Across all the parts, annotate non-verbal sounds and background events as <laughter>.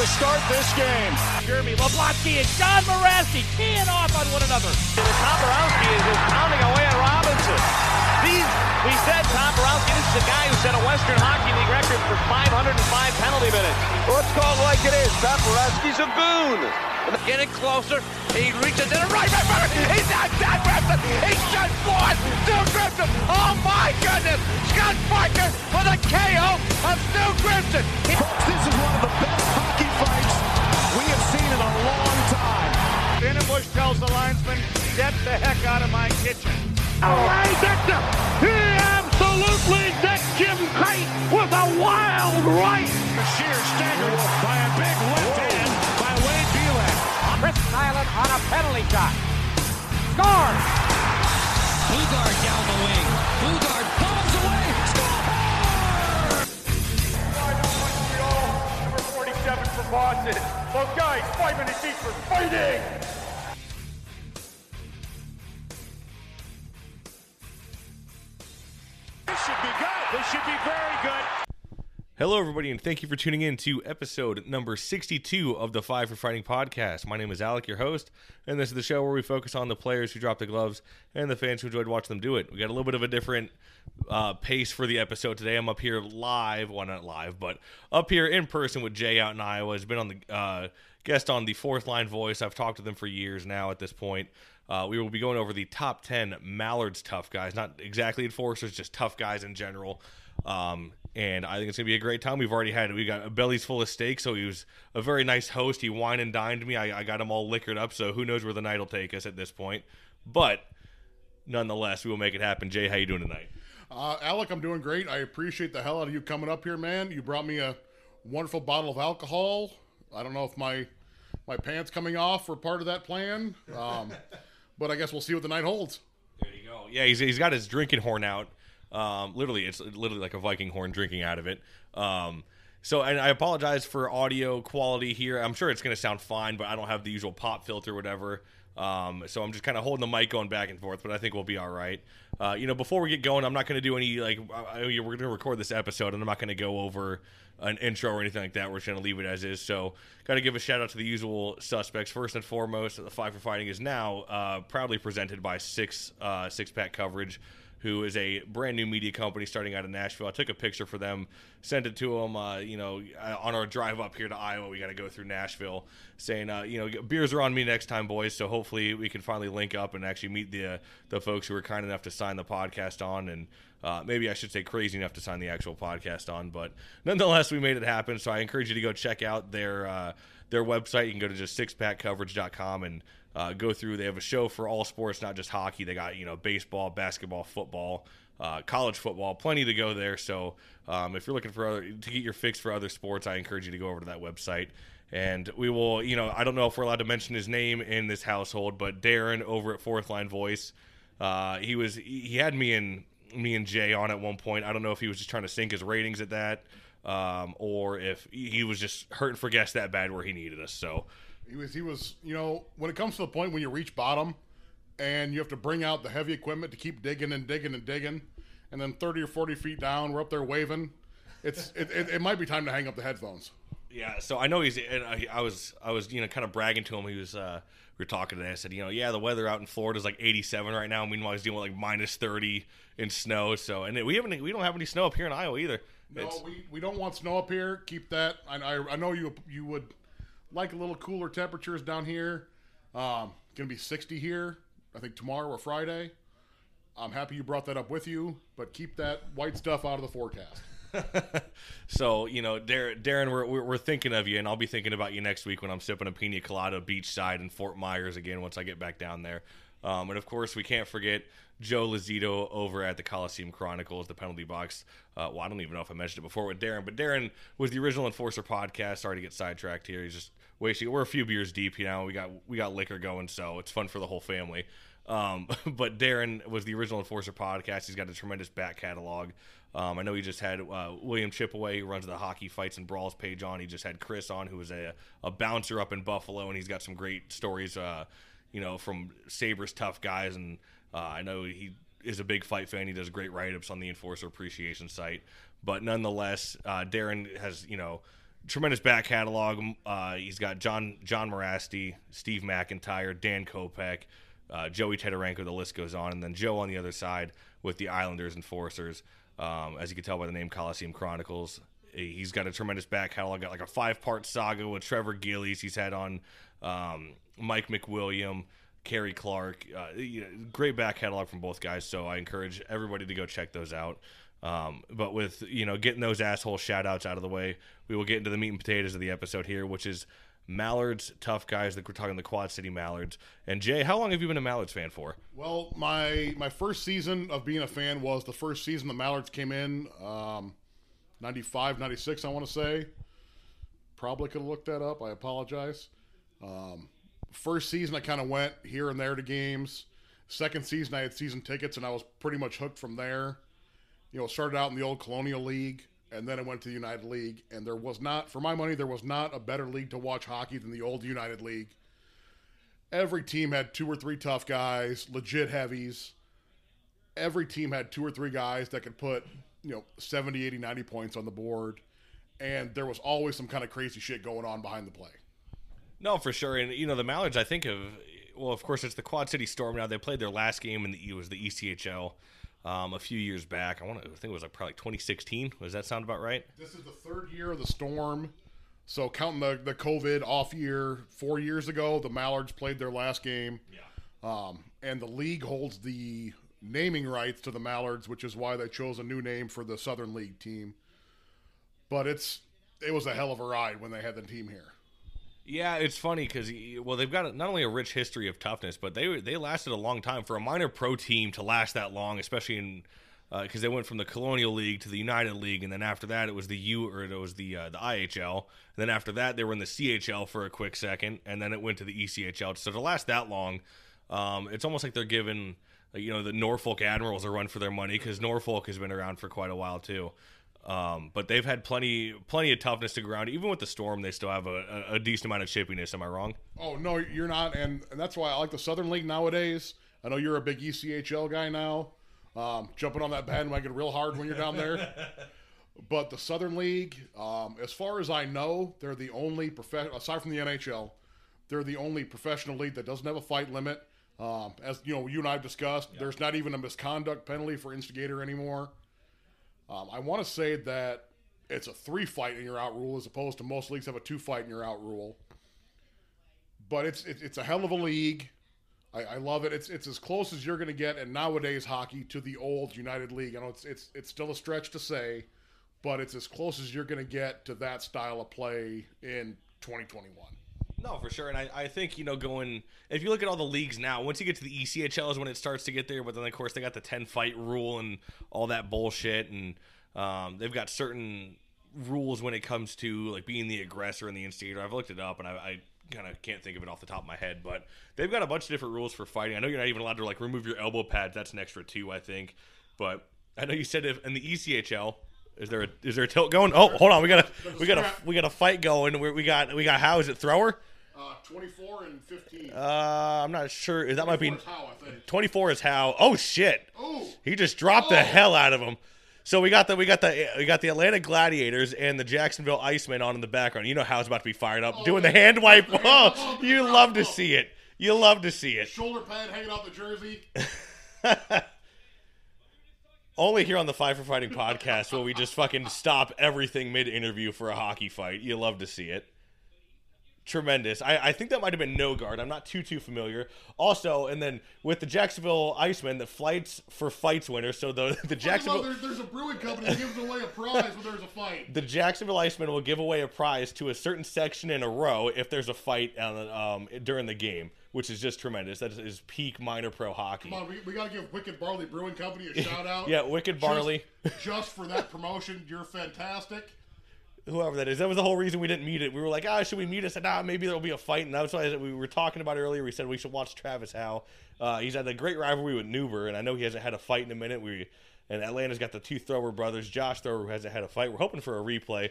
To start this game. Jeremy Leblotsky and John Mirasty teeing off on one another. And Toporowski is just pounding away at Robinson. These, we said Toporowski, this is a guy who set a Western Hockey League record for 505 penalty minutes. Let's call it like it is. Toporowski's a boon. Getting closer. He reaches in a right back. He's not Scott Grimson. He's just one. Stu Grimson. Oh my goodness. Scott Parker for the KO of Stu Grimson. This is one of the best hockey fights we have seen in a long time. Bush tells the linesman, get the heck out of my kitchen. Ray Dexter, he absolutely decked Jim Kite with a wild right. The sheer staggered by a big left hand by Wade Belak. Chris Nilan on a penalty shot. Score! Boogaard down the wing. Boogaard 47 for Boston. Those guys, five minutes each for fighting. This should be good. This should be very good. Hello, everybody, and thank you for tuning in to episode number 62 of the Five for Fighting podcast. My name is Alec, your host, and this is the show where we focus on the players who drop the gloves and the fans who enjoyed watching them do it. We got a little bit of a different uh, pace for the episode today. I'm up here live, well, not live, but up here in person with Jay out in Iowa. Has been on the uh, guest on the fourth line voice. I've talked to them for years now at this point. Uh, we will be going over the top 10 Mallards tough guys, not exactly enforcers, just tough guys in general. Um, and I think it's gonna be a great time. We've already had we got a full of steak, so he was a very nice host. He wine and dined me. I, I got him all liquored up, so who knows where the night will take us at this point. But nonetheless, we will make it happen. Jay, how you doing tonight? Uh, Alec, I'm doing great. I appreciate the hell out of you coming up here, man. You brought me a wonderful bottle of alcohol. I don't know if my my pants coming off were part of that plan, um, <laughs> but I guess we'll see what the night holds. There you go. Yeah, he's, he's got his drinking horn out. Um, literally, it's literally like a Viking horn drinking out of it. Um, so, and I apologize for audio quality here. I'm sure it's going to sound fine, but I don't have the usual pop filter or whatever. Um, so I'm just kind of holding the mic going back and forth, but I think we'll be all right. Uh, you know, before we get going, I'm not going to do any like I, we're going to record this episode, and I'm not going to go over an intro or anything like that. We're just going to leave it as is. So, got to give a shout out to the usual suspects. First and foremost, the Five for Fighting is now uh, proudly presented by Six uh, Six Pack Coverage who is a brand new media company starting out in Nashville. I took a picture for them, sent it to them. Uh, you know, uh, on our drive up here to Iowa, we got to go through Nashville, saying, uh, you know, beers are on me next time, boys. So hopefully we can finally link up and actually meet the uh, the folks who were kind enough to sign the podcast on, and uh, maybe I should say crazy enough to sign the actual podcast on. But nonetheless, we made it happen. So I encourage you to go check out their uh, their website. You can go to just sixpackcoverage.com and uh, go through. They have a show for all sports, not just hockey. They got you know baseball, basketball, football, uh, college football, plenty to go there. So um, if you're looking for other, to get your fix for other sports, I encourage you to go over to that website. And we will, you know, I don't know if we're allowed to mention his name in this household, but Darren over at Fourth Line Voice, uh, he was he had me and me and Jay on at one point. I don't know if he was just trying to sink his ratings at that, um, or if he was just hurting for guests that bad where he needed us. So He was, he was, you know, when it comes to the point when you reach bottom and you have to bring out the heavy equipment to keep digging and digging and digging, and then 30 or 40 feet down, we're up there waving. It's, it, it, it might be time to hang up the headphones. Yeah, so I know he's. And I, I was, I was, you know, kind of bragging to him. He was, uh, we were talking today. I said, you know, yeah, the weather out in Florida is like 87 right now. Meanwhile, he's dealing with like minus 30 in snow. So, and we haven't, we don't have any snow up here in Iowa either. No, It's- we, we don't want snow up here. Keep that. I, I, I know you you would like a little cooler temperatures down here. Um, gonna be 60 here. I think tomorrow or Friday. I'm happy you brought that up with you, but keep that white stuff out of the forecast. <laughs> so you know, Dar- Darren, we're, we're we're thinking of you, and I'll be thinking about you next week when I'm sipping a pina colada beachside in Fort Myers again once I get back down there. Um, and of course, we can't forget Joe Lazito over at the Coliseum Chronicles, the penalty box. Uh, well, I don't even know if I mentioned it before with Darren, but Darren was the original Enforcer podcast. Sorry to get sidetracked here. He's just wasting. We're a few beers deep, you know. We got we got liquor going, so it's fun for the whole family. Um, <laughs> but Darren was the original Enforcer podcast. He's got a tremendous back catalog. Um, I know he just had uh, William Chipaway, who runs the Hockey Fights and Brawls page on. He just had Chris on, who was a, a bouncer up in Buffalo, and he's got some great stories, uh, you know, from Sabres tough guys. And uh, I know he is a big fight fan. He does great write ups on the Enforcer Appreciation site. But nonetheless, uh, Darren has, you know, tremendous back catalog. Uh, he's got John John Mirasty, Steve McIntyre, Dan Kopech, uh, Joey Tetarenko. The list goes on, and then Joe on the other side with the Islanders Enforcers. Um, as you can tell by the name Coliseum Chronicles, he's got a tremendous back catalog. Got like a five part saga with Trevor Gillies. He's had on um, Mike McWilliam. Kerry Clark, uh, great back catalog from both guys. So I encourage everybody to go check those out. Um, but with you know getting those asshole shout outs out of the way, we will get into the meat and potatoes of the episode here, which is Mallards, tough guys. That we're talking the Quad City Mallards. And Jay, how long have you been a Mallards fan for? Well, my my first season of being a fan was the first season the Mallards came in, um, 95, 96, I want to say. Probably could have looked that up. I apologize. Um, first season, I kind of went here and there to games. Second season, I had season tickets, and I was pretty much hooked from there. You know, started out in the old Colonial League, and then I went to the United League. And there was not, for my money, there was not a better league to watch hockey than the old United League. Every team had two or three tough guys, legit heavies. Every team had two or three guys that could put, you know, 70, 80, 90 points on the board. And there was always some kind of crazy shit going on behind the play. No, for sure. And you know the Mallards, I think of. Well, of course, it's the Quad City Storm. Now they played their last game in the it was the ECHL um, a few years back. I want to I think it was like probably 2016. Does that sound about right? This is the third year of the Storm. So counting the, the COVID off year, four years ago, the Mallards played their last game. Yeah. Um, and the league holds the naming rights to the Mallards, which is why they chose a new name for the Southern League team. But it's it was a hell of a ride when they had the team here. Yeah, it's funny because well, they've got not only a rich history of toughness, but they they lasted a long time for a minor pro team to last that long, especially in because uh, they went from the Colonial League to the United League, and then after that it was the U or it was the uh, the IHL, and then after that they were in the CHL for a quick second, and then it went to the ECHL. So to last that long, um, it's almost like they're giving you know the Norfolk Admirals a run for their money because Norfolk has been around for quite a while too. Um, but they've had plenty plenty of toughness to ground. Even with the storm, they still have a, a, decent amount of chippiness. Am I wrong? Oh no, you're not, and, and that's why I like the Southern League nowadays. I know you're a big ECHL guy now, um, jumping on that bandwagon real hard when you're down there. <laughs> but the Southern League, um, as far as I know, they're the only prof- aside from the NHL, they're the only professional league that doesn't have a fight limit. Um, as you know, you and I have discussed, there's not even a misconduct penalty for instigator anymore. Um, I want to say that it's a three fight in your out rule as opposed to most leagues have a two fight in your out rule. But it's it, it's a hell of a league. I, I love it. It's it's as close as you're going to get in nowadays hockey to the old United League. I know it's it's it's still a stretch to say, but it's as close as you're going to get to that style of play in 2021. No, for sure. And I, I think, you know, going, if you look at all the leagues now, once you get to the ECHL is when it starts to get there. But then, of course, they got the 10 fight rule and all that bullshit. And um, they've got certain rules when it comes to, like, being the aggressor and the instigator. I've looked it up and I, I kind of can't think of it off the top of my head. But they've got a bunch of different rules for fighting. I know you're not even allowed to, like, remove your elbow pads. That's an extra two, I think. But I know you said if in the ECHL, is there a is there a tilt going? Oh, hold on, we got a we got a we got a fight going. We got we got how is it thrower? Uh, 24 and 15. Uh, I'm not sure. That might be 24 is Howe, I think. 24 is Howe. Oh shit! Ooh. He just dropped the Oh. hell out of him. So we got the we got the we got the Atlanta Gladiators and the Jacksonville Icemen on in the background. You know Howe's about to be fired up, doing the hand wipe. Oh, you love to see it. You love to see it. Shoulder pad hanging out the jersey. <laughs> Only here on the Five for Fighting podcast will we just fucking stop everything mid interview for a hockey fight. You love to see it. Tremendous. I, I think that might have been no guard. I'm not too too familiar. Also, and then with the Jacksonville Icemen, the flights for fights winner. So the the Jacksonville Well, there, there's a brewing company that gives away a prize when there's a fight. the Jacksonville Icemen will give away a prize to a certain section in a row if there's a fight on, um, during the game, which is just tremendous. That is peak minor pro hockey. Come on, we, we got to give Wicked Barley Brewing Company a <laughs> shout out. Yeah, Wicked Just- Barley. <laughs> Just, for that promotion, you're fantastic. Whoever that is. That was the whole reason we didn't meet it. We were like, ah, should we meet? I said, ah, maybe there'll be a fight, and that's why we were talking about earlier. We said we should watch Travis Howe. Uh, he's had a great rivalry with Newber, and I know he hasn't had a fight in a minute. We and Atlanta's got the two Thrower brothers, Josh Thrower, who hasn't had a fight. We're hoping for a replay.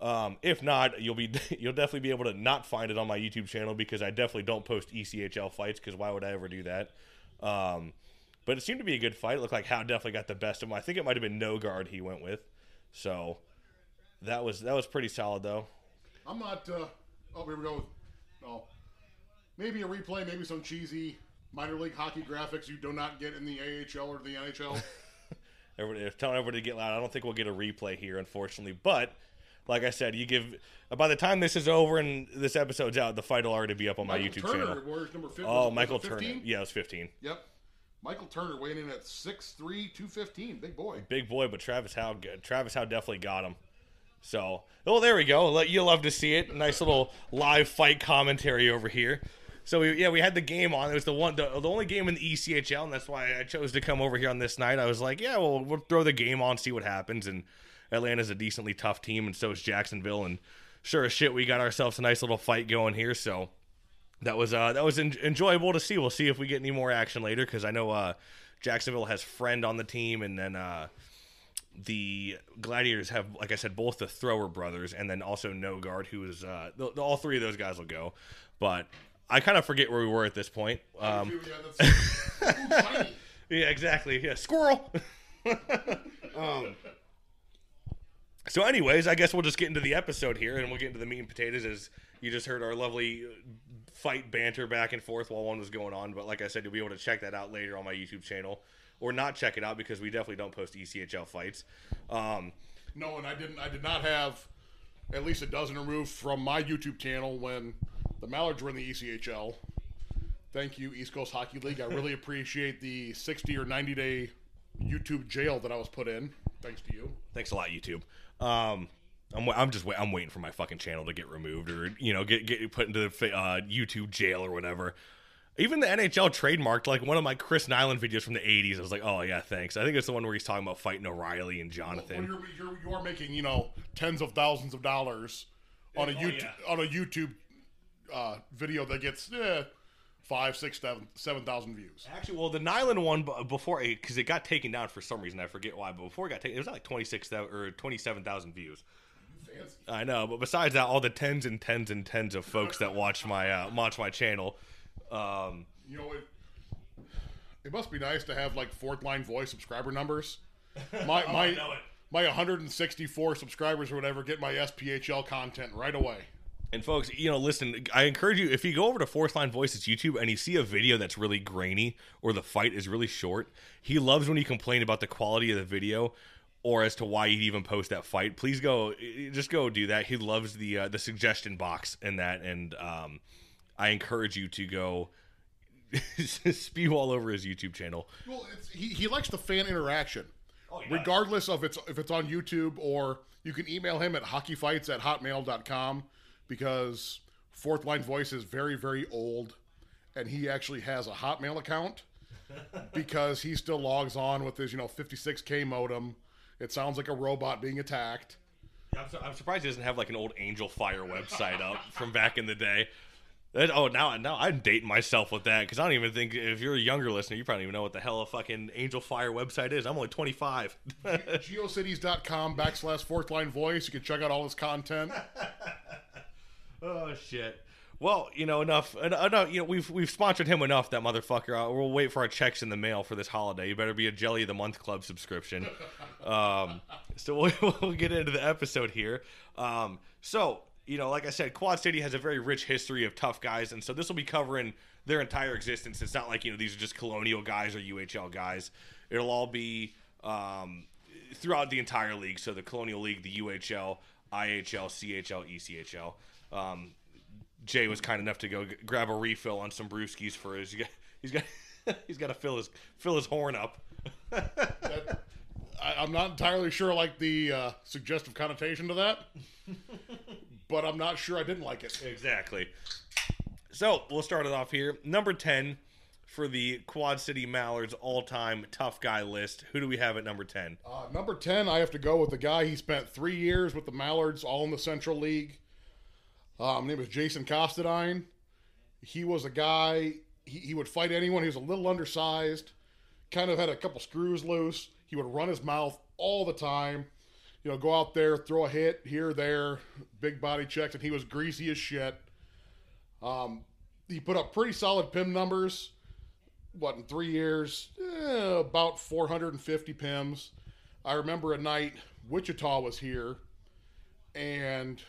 Um, if not, you'll be <laughs> you'll definitely be able to not find it on my YouTube channel because I definitely don't post ECHL fights because why would I ever do that? Um, but it seemed to be a good fight. It looked like Howe definitely got the best of him. I think it might have been no guard he went with, so that was that was pretty solid though. I'm not. Uh, oh, here we go. Oh, maybe a replay, maybe some cheesy minor league hockey graphics you do not get in the AHL or the NHL. <laughs> Everybody, telling everybody to get loud. I don't think we'll get a replay here, unfortunately. But like I said, you give by the time this is over and this episode's out, the fight will already be up on my Michael YouTube Turner, channel. Warriors number 50. Oh, was it Michael 15? Turner. Yeah, it was 15. Yep. Michael Turner weighing in at 6'3", 215. Big boy. Big boy, but Travis Howe, Travis Howe definitely got him. So, oh, there we go. You love to see it. Nice little live fight commentary over here. So we, yeah, we had the game on. It was the one, the, the only game in the ECHL, and that's why I chose to come over here on this night. I was like, yeah, well, we'll throw the game on, see what happens. And Atlanta's a decently tough team, and so is Jacksonville. And sure as shit, we got ourselves a nice little fight going here. So that was uh, that was en- enjoyable to see. We'll see if we get any more action later because I know uh, Jacksonville has friend on the team, and then uh, the Gladiators have, like I said, both the Thrower brothers, and then also No Guard, who is uh, the, the- all three of those guys will go. But I kind of forget where we were at this point. Um, Yeah, that's- Ooh, <laughs> tiny. yeah, exactly. Yeah, squirrel. <laughs> um, so, anyways, I guess we'll just get into the episode here, and we'll get into the meat and potatoes. As you just heard our lovely uh, fight banter back and forth while one was going on. But like I said, you'll be able to check that out later on my YouTube channel, or not check it out because we definitely don't post ECHL fights. Um, No, and I didn't. I did not have at least a dozen removed from my YouTube channel when the Mallards were in the ECHL. Thank you, East Coast Hockey League. I really <laughs> appreciate the 60 or 90 day YouTube jail that I was put in. Thanks to you. Thanks a lot, YouTube. Um, I'm, I'm just wait, I'm waiting for my fucking channel to get removed or you know get get put into the uh, YouTube jail or whatever. Even the NHL trademarked like one of my Chris Nilan videos from the '80s. I was like, oh yeah, thanks. I think it's the one where he's talking about fighting O'Reilly and Well, Jonathan. you're, you're, you are making you know tens of thousands of dollars on a Oh, YouTube yeah. on a YouTube uh, video that gets eh, five, six, seven, seven thousand views. Actually, well, the Nilan one before because it got taken down for some reason. I forget why, but before it got taken, it was like twenty six or twenty seven thousand views. Fancy. I know, but besides that, all the tens and tens and tens of folks that watch my uh, watch my channel. Um, You know it. It must be nice to have like fourth line voice subscriber numbers. My <laughs> Oh, my my 164 subscribers or whatever get my SPHL content right away. And folks, you know, listen, I encourage you if you go over to Fourth Line Voices YouTube and you see a video that's really grainy or the fight is really short, he loves when you complain about the quality of the video or as to why you'd even post that fight. Please go, just go do that. He loves the uh, the suggestion box and that, and um, I encourage you to go <laughs> spew all over his YouTube channel. Well, it's, he he likes the fan interaction, Oh, does. regardless of it's if it's on YouTube or you can email him at hockeyfights at hotmail.com because fourth line voice is very very old, and he actually has a Hotmail account <laughs> because he still logs on with his you know 56k modem. It sounds like a robot being attacked. I'm, su- I'm surprised he doesn't have like an old Angel Fire website up from back in the day. That- oh, now now I'm dating myself with that because I don't even think if you're a younger listener, you probably don't even know what the hell a fucking Angel Fire website is. I'm only 25. <laughs> geocities.com backslash fourth line voice. You can check out all his content. <laughs> oh shit. Well, you know enough. Enough. You know we've we've sponsored him enough. That motherfucker. Uh, we'll wait for our checks in the mail for this holiday. You better be a Jelly of the Month Club subscription. <laughs> Um, so we'll, we'll get into the episode here. Um, so you know, like I said, Quad City has a very rich history of tough guys, and so this will be covering their entire existence. It's not like you know these are just colonial guys or UHL guys. It'll all be um, throughout the entire league. So the Colonial League, the UHL, IHL, CHL, ECHL. Um, Jay was kind enough to go g- grab a refill on some brewskis for his. <laughs> He's got <laughs> he's got to fill his fill his horn up. <laughs> I, I'm not entirely sure like the uh, suggestive connotation to that, but I'm not sure I didn't like it. Exactly. So we'll start it off here. Number ten, for the Quad City Mallards all-time tough guy list. Who do we have at number ten? Uh, number 10, I have to go with the guy. He spent three years with the Mallards, all in the Central League. Um, his name is Jason Costadine. He was a guy, he, he would fight anyone. He was a little undersized, kind of had a couple screws loose. He would run his mouth all the time. You know, go out there, throw a hit here, there, big body checks, and he was greasy as shit. Um, he put up pretty solid PIM numbers. What in three years? Eh, about 450 PIMs. I remember a night Wichita was here, and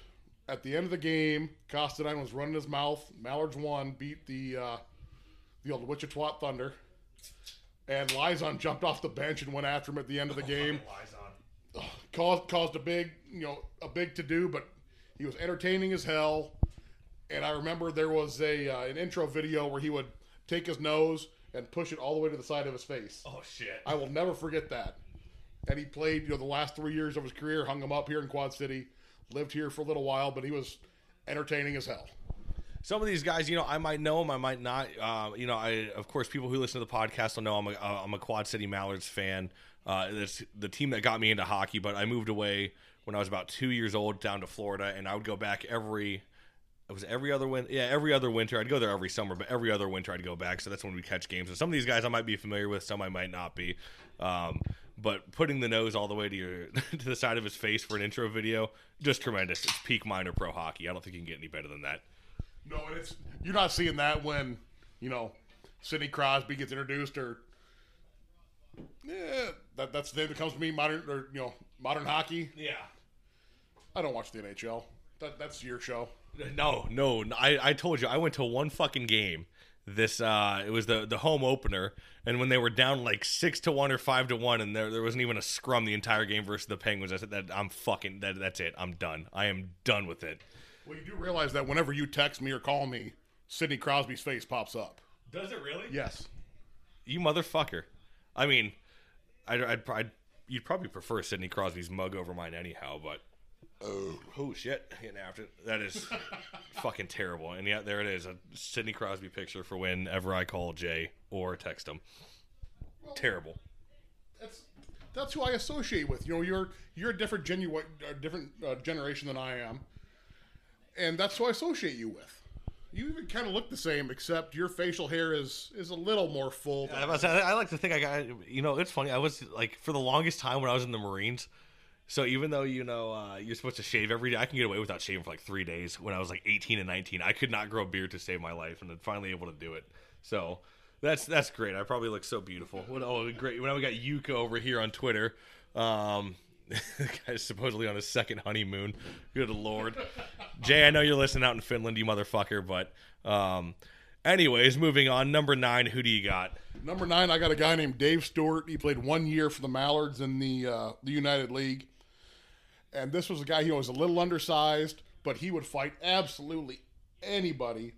at the end of the game, Costadine was running his mouth. Mallards won, beat the uh, the old Wichita Thunder, and Lizon jumped off the bench and went after him at the end of the game. <sighs> caused caused a big you know a big to do, but he was entertaining as hell. And I remember there was a uh, an intro video where he would take his nose and push it all the way to the side of his face. Oh shit! I will never forget that. And he played, you know, the last three years of his career, hung him up here in Quad City, lived here for a little while, but he was entertaining as hell. Some of these guys, you know, I might know them, I might not. Uh, you know, I of course people who listen to the podcast will know I'm a uh, I'm a Quad City Mallards fan. Uh, it's the team that got me into hockey, but I moved away when I was about two years old down to Florida, and I would go back every. It was every other winter. Yeah, every other winter. I'd go there every summer, but every other winter I'd go back. So that's when we catch games. And some of these guys I might be familiar with, some I might not be. Um, but putting the nose all the way to your <laughs> to the side of his face for an intro video, just tremendous. It's peak minor pro hockey. I don't think you can get any better than that. No, and it's you're not seeing that when you know Sidney Crosby gets introduced or yeah, that that's the name that comes to me. Modern or you know modern hockey. Yeah. I don't watch the NHL. That that's your show. No, no. I, I told you I went to one fucking game. This uh, it was the the home opener, and when they were down like six to one or five to one, and there there wasn't even a scrum the entire game versus the Penguins. I said that I'm fucking that that's it. I'm done. I am done with it. Well, you do realize that whenever you text me or call me, Sidney Crosby's face pops up. Does it really? Yes. You motherfucker. I mean, I'd, I'd, I'd you'd probably prefer Sidney Crosby's mug over mine anyhow, but oh, oh shit, getting after it. That is <laughs> fucking terrible. And yeah, there it is, a Sidney Crosby picture for whenever I call Jay or text him. Terrible. That's that's who I associate with. You know, you're you're a different genuine, different uh, generation than I am, and that's who I associate you with. You even kind of look the same, except your facial hair is is a little more full. I, was- I like to think I got. You know, it's funny. I was like for the longest time when I was in the Marines. So even though you know uh, you're supposed to shave every day, I can get away without shaving for like three days. When I was like 18 and 19, I could not grow a beard to save my life, and I'm finally able to do it. So that's that's great. I probably look so beautiful. When, oh, great! When we got Yuka over here on Twitter, um, the <laughs> guy's supposedly on his second honeymoon. Good lord, Jay, I know you're listening out in Finland, you motherfucker. But um, anyways, moving on. Number nine, who do you got? Number nine, I got a guy named Dave Stewart. He played one year for the Mallards in the uh, the United League, and this was a guy. He was a little undersized, but he would fight absolutely anybody.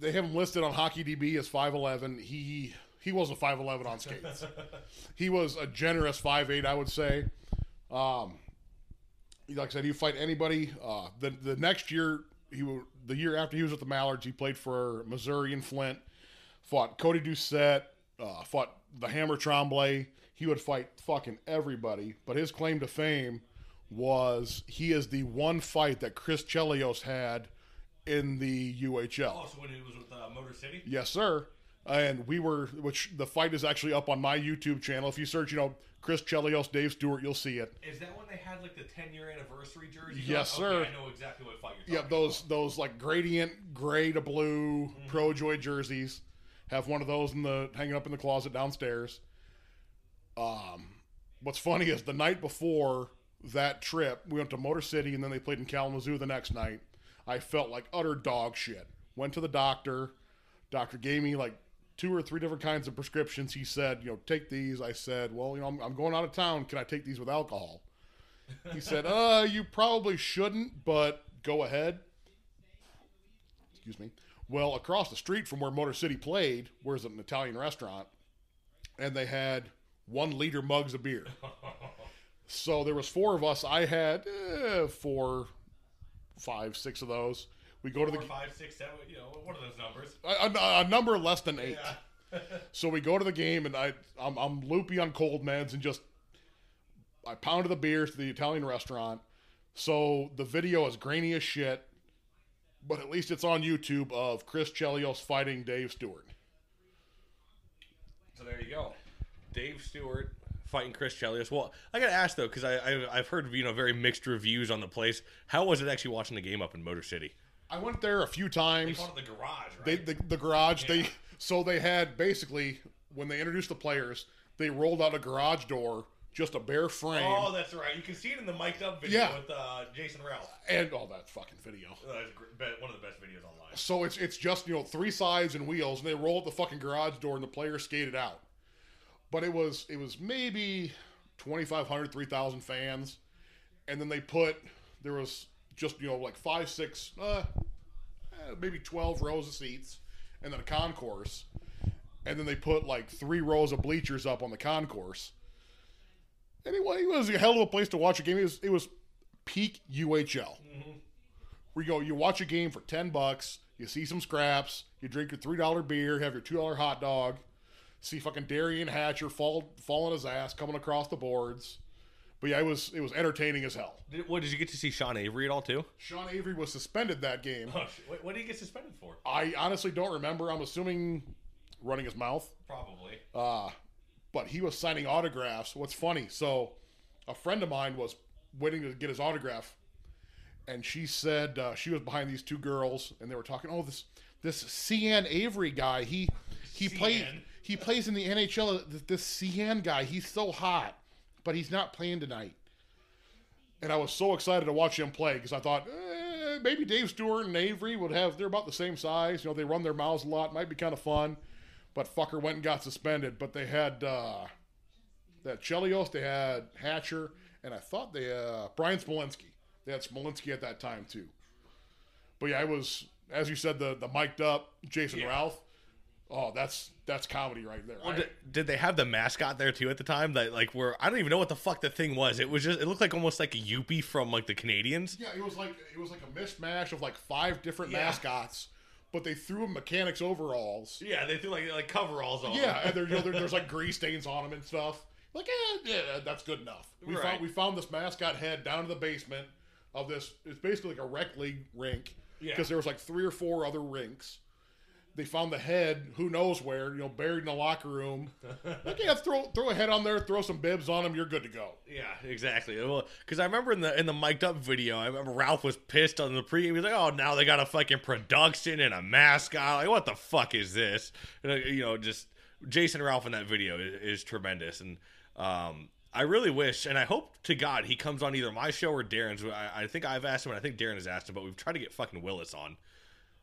They have him listed on Hockey DB as five eleven. He he wasn't five eleven on skates. <laughs> he was a generous five eight, I would say. Um, like I said, he fight anybody. Uh, the the next year, he the year after he was with the Mallards, he played for Missouri and Flint. Fought Cody Doucette. Uh, fought the Hammer Tremblay. He would fight fucking everybody. But his claim to fame was he is the one fight that Chris Chelios had in the UHL. so when he was with uh, Motor City. Yes, sir. And we were, which the fight is actually up on my YouTube channel. If you search, you know, Chris Chelios, Dave Stewart, you'll see it. Is that when they had like the 10 year anniversary jersey? Yes, Okay, sir. I know exactly what fight you're Yeah, talking those those like gradient gray to blue Pro Joy jerseys. Have one of those in the hanging up in the closet downstairs. Um, what's funny is the night before that trip, we went to Motor City and then they played in Kalamazoo the next night. I felt like utter dog shit. Went to the doctor. Doctor gave me like two or three different kinds of prescriptions. He said, you know, take these. I said, well, you know, I'm, I'm going out of town. Can I take these with alcohol? He said, <laughs> uh, you probably shouldn't, but go ahead. Excuse me. Well, across the street from where Motor City played, was an Italian restaurant, and they had one liter mugs of beer. <laughs> So there was four of us. I had eh, four, five, six of those. We go to the five, six, seven. You know, what are those numbers? a, a, a number less than eight. <laughs> so we go to the game, and I I'm, I'm loopy on cold meds, and just I pounded the beers to the Italian restaurant. So the video is grainy as shit, but at least it's on YouTube of Chris Chelios fighting Dave Stewart. So there you go. Dave Stewart fighting Chris Chelios. Well, I gotta ask though, because I, I I've heard you know very mixed reviews on the place. How was it actually watching the game up in Motor City? I went there a few They times. called it the garage, They, right? the, the garage. They so they had basically when they introduced the players, they rolled out a garage door, just a bare frame, oh, that's right. You can see it in the mic'd up video Yeah. with uh, Jason Ralph. and all that fucking video. Uh, be- one of the best videos online. So it's it's just you know three sides and wheels, and they rolled the fucking garage door, and the players skated out. But it was it was maybe 2,500, 3,000 fans, and then they put there was just you know like five, six, uh, eh, maybe twelve rows of seats, and then a concourse, and then they put like three rows of bleachers up on the concourse. Anyway, it was a hell of a place to watch a game. It was it was peak UHL where you go, you watch a game for 10 bucks, you see some scraps, you drink your $3 beer, have your $2 hot dog, see fucking Derian Hatcher fall, fall on his ass coming across the boards. But yeah, it was it was entertaining as hell. Did, what did you get to see Sean Avery at all too? Sean Avery was suspended that game. Oh, what, what did he get suspended for? I honestly don't remember. I'm assuming running his mouth. Probably. Uh, but he was signing autographs. What's funny, so a friend of mine was waiting to get his autograph, and she said uh, she was behind these two girls, and they were talking. Oh, this this Cian Avery guy. He he plays he plays in the NHL. This, this Cian guy. He's so hot, but he's not playing tonight. And I was so excited to watch him play because I thought eh, maybe Dave Stewart and Avery would have. They're about the same size. You know, they run their mouths a lot. Might be kind of fun. But fucker went and got suspended. But they had uh, that Chelios, they had Hatcher, and I thought they uh, Bryan Smolinski. They had Smolinski at that time too. But yeah, I was as you said the the mic'd up Jason Yeah. Ralph. Oh, that's that's comedy right there. Did, did they have the mascot there too at the time? That like where I don't even know what the fuck the thing was. It was just it looked like almost like a Youppi from like the Canadiens. Yeah, it was like it was like a mishmash of like five different Yeah. mascots, but they threw them mechanics overalls. Yeah, they threw like like coveralls on. Yeah, and you know, there, there's like <laughs> grease stains on them and stuff. Like, eh, yeah, that's good enough. We Right. found we found this mascot head down to the basement of this. It's basically like a rec league rink Yeah. because there was like three or four other rinks. They found the head, who knows where, you know, buried in the locker room. <laughs> like, yeah, throw throw a head on there, throw some bibs on him, you're good to go. Yeah, exactly. Well, because I remember in the in the mic'd up video, I remember Ralph was pissed on the pre. He was like, "Oh, now they got a fucking production and a mascot. Like, what the fuck is this?" And, uh, you know, just Jason Ralph in that video is, is tremendous, and um, I really wish, and I hope to God he comes on either my show or Darren's. I, I think I've asked him, and I think Darren has asked him, but we've tried to get fucking Willis on.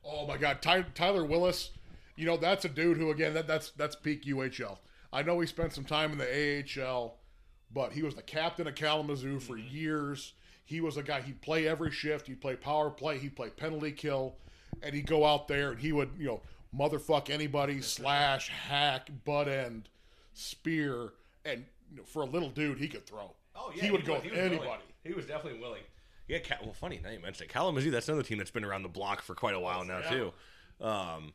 Oh my God, Ty, Tyler Willis. You know that's a dude who again that that's that's peak UHL. I know he spent some time in the AHL, but he was the captain of Kalamazoo for mm-hmm. years. He was a guy. He'd play every shift. He'd play power play. He'd play penalty kill, and he'd go out there and he would you know motherfuck anybody, slash, hack, butt end, spear, and you know, for a little dude he could throw. Oh yeah, he would go with anybody. He was definitely willing. Yeah, Cal- well, funny now you mentioned it. Kalamazoo. That's another team that's been around the block for quite a while now yeah. too. Um,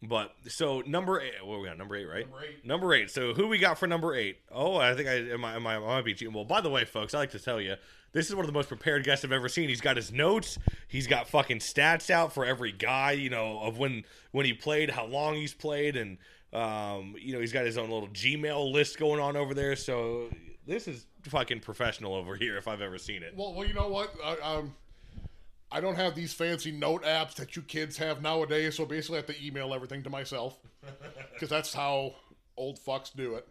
but so number eight. What are we got? Number eight, right? Number eight. Number eight. So who we got for number eight? Oh, I think I am. I, am I, I might be cheating. Well, by the way, folks, I like to tell you. This is one of the most prepared guests I've ever seen. He's got his notes. He's got fucking stats out for every guy. You know of when when he played, how long he's played, and um, you know he's got his own little Gmail list going on over there. So this is fucking professional over here if I've ever seen it. Well, well, you know what? I, um, I don't have these fancy note apps that you kids have nowadays, so basically I have to email everything to myself <laughs> because that's how old fucks do it.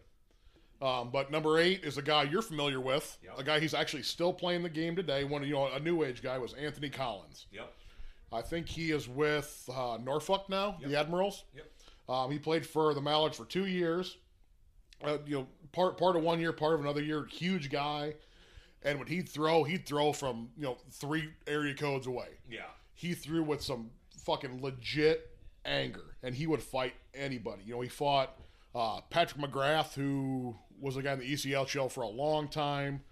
Um, but number eight is a guy you're familiar with, a guy he's actually still playing the game today. One, of you know, a new age guy was Anthony Collins. Yep. I think he is with uh, Norfolk now, the Admirals. Yep. Um, he played for the Mallards for two years. Uh, you know, part part of one year, part of another year. Huge guy, and when he'd throw, he'd throw from you know three area codes away. Yeah. He threw with some fucking legit anger, and he would fight anybody. You know, he fought uh, Patrick McGrath, who was a guy in the ECL show for a long time.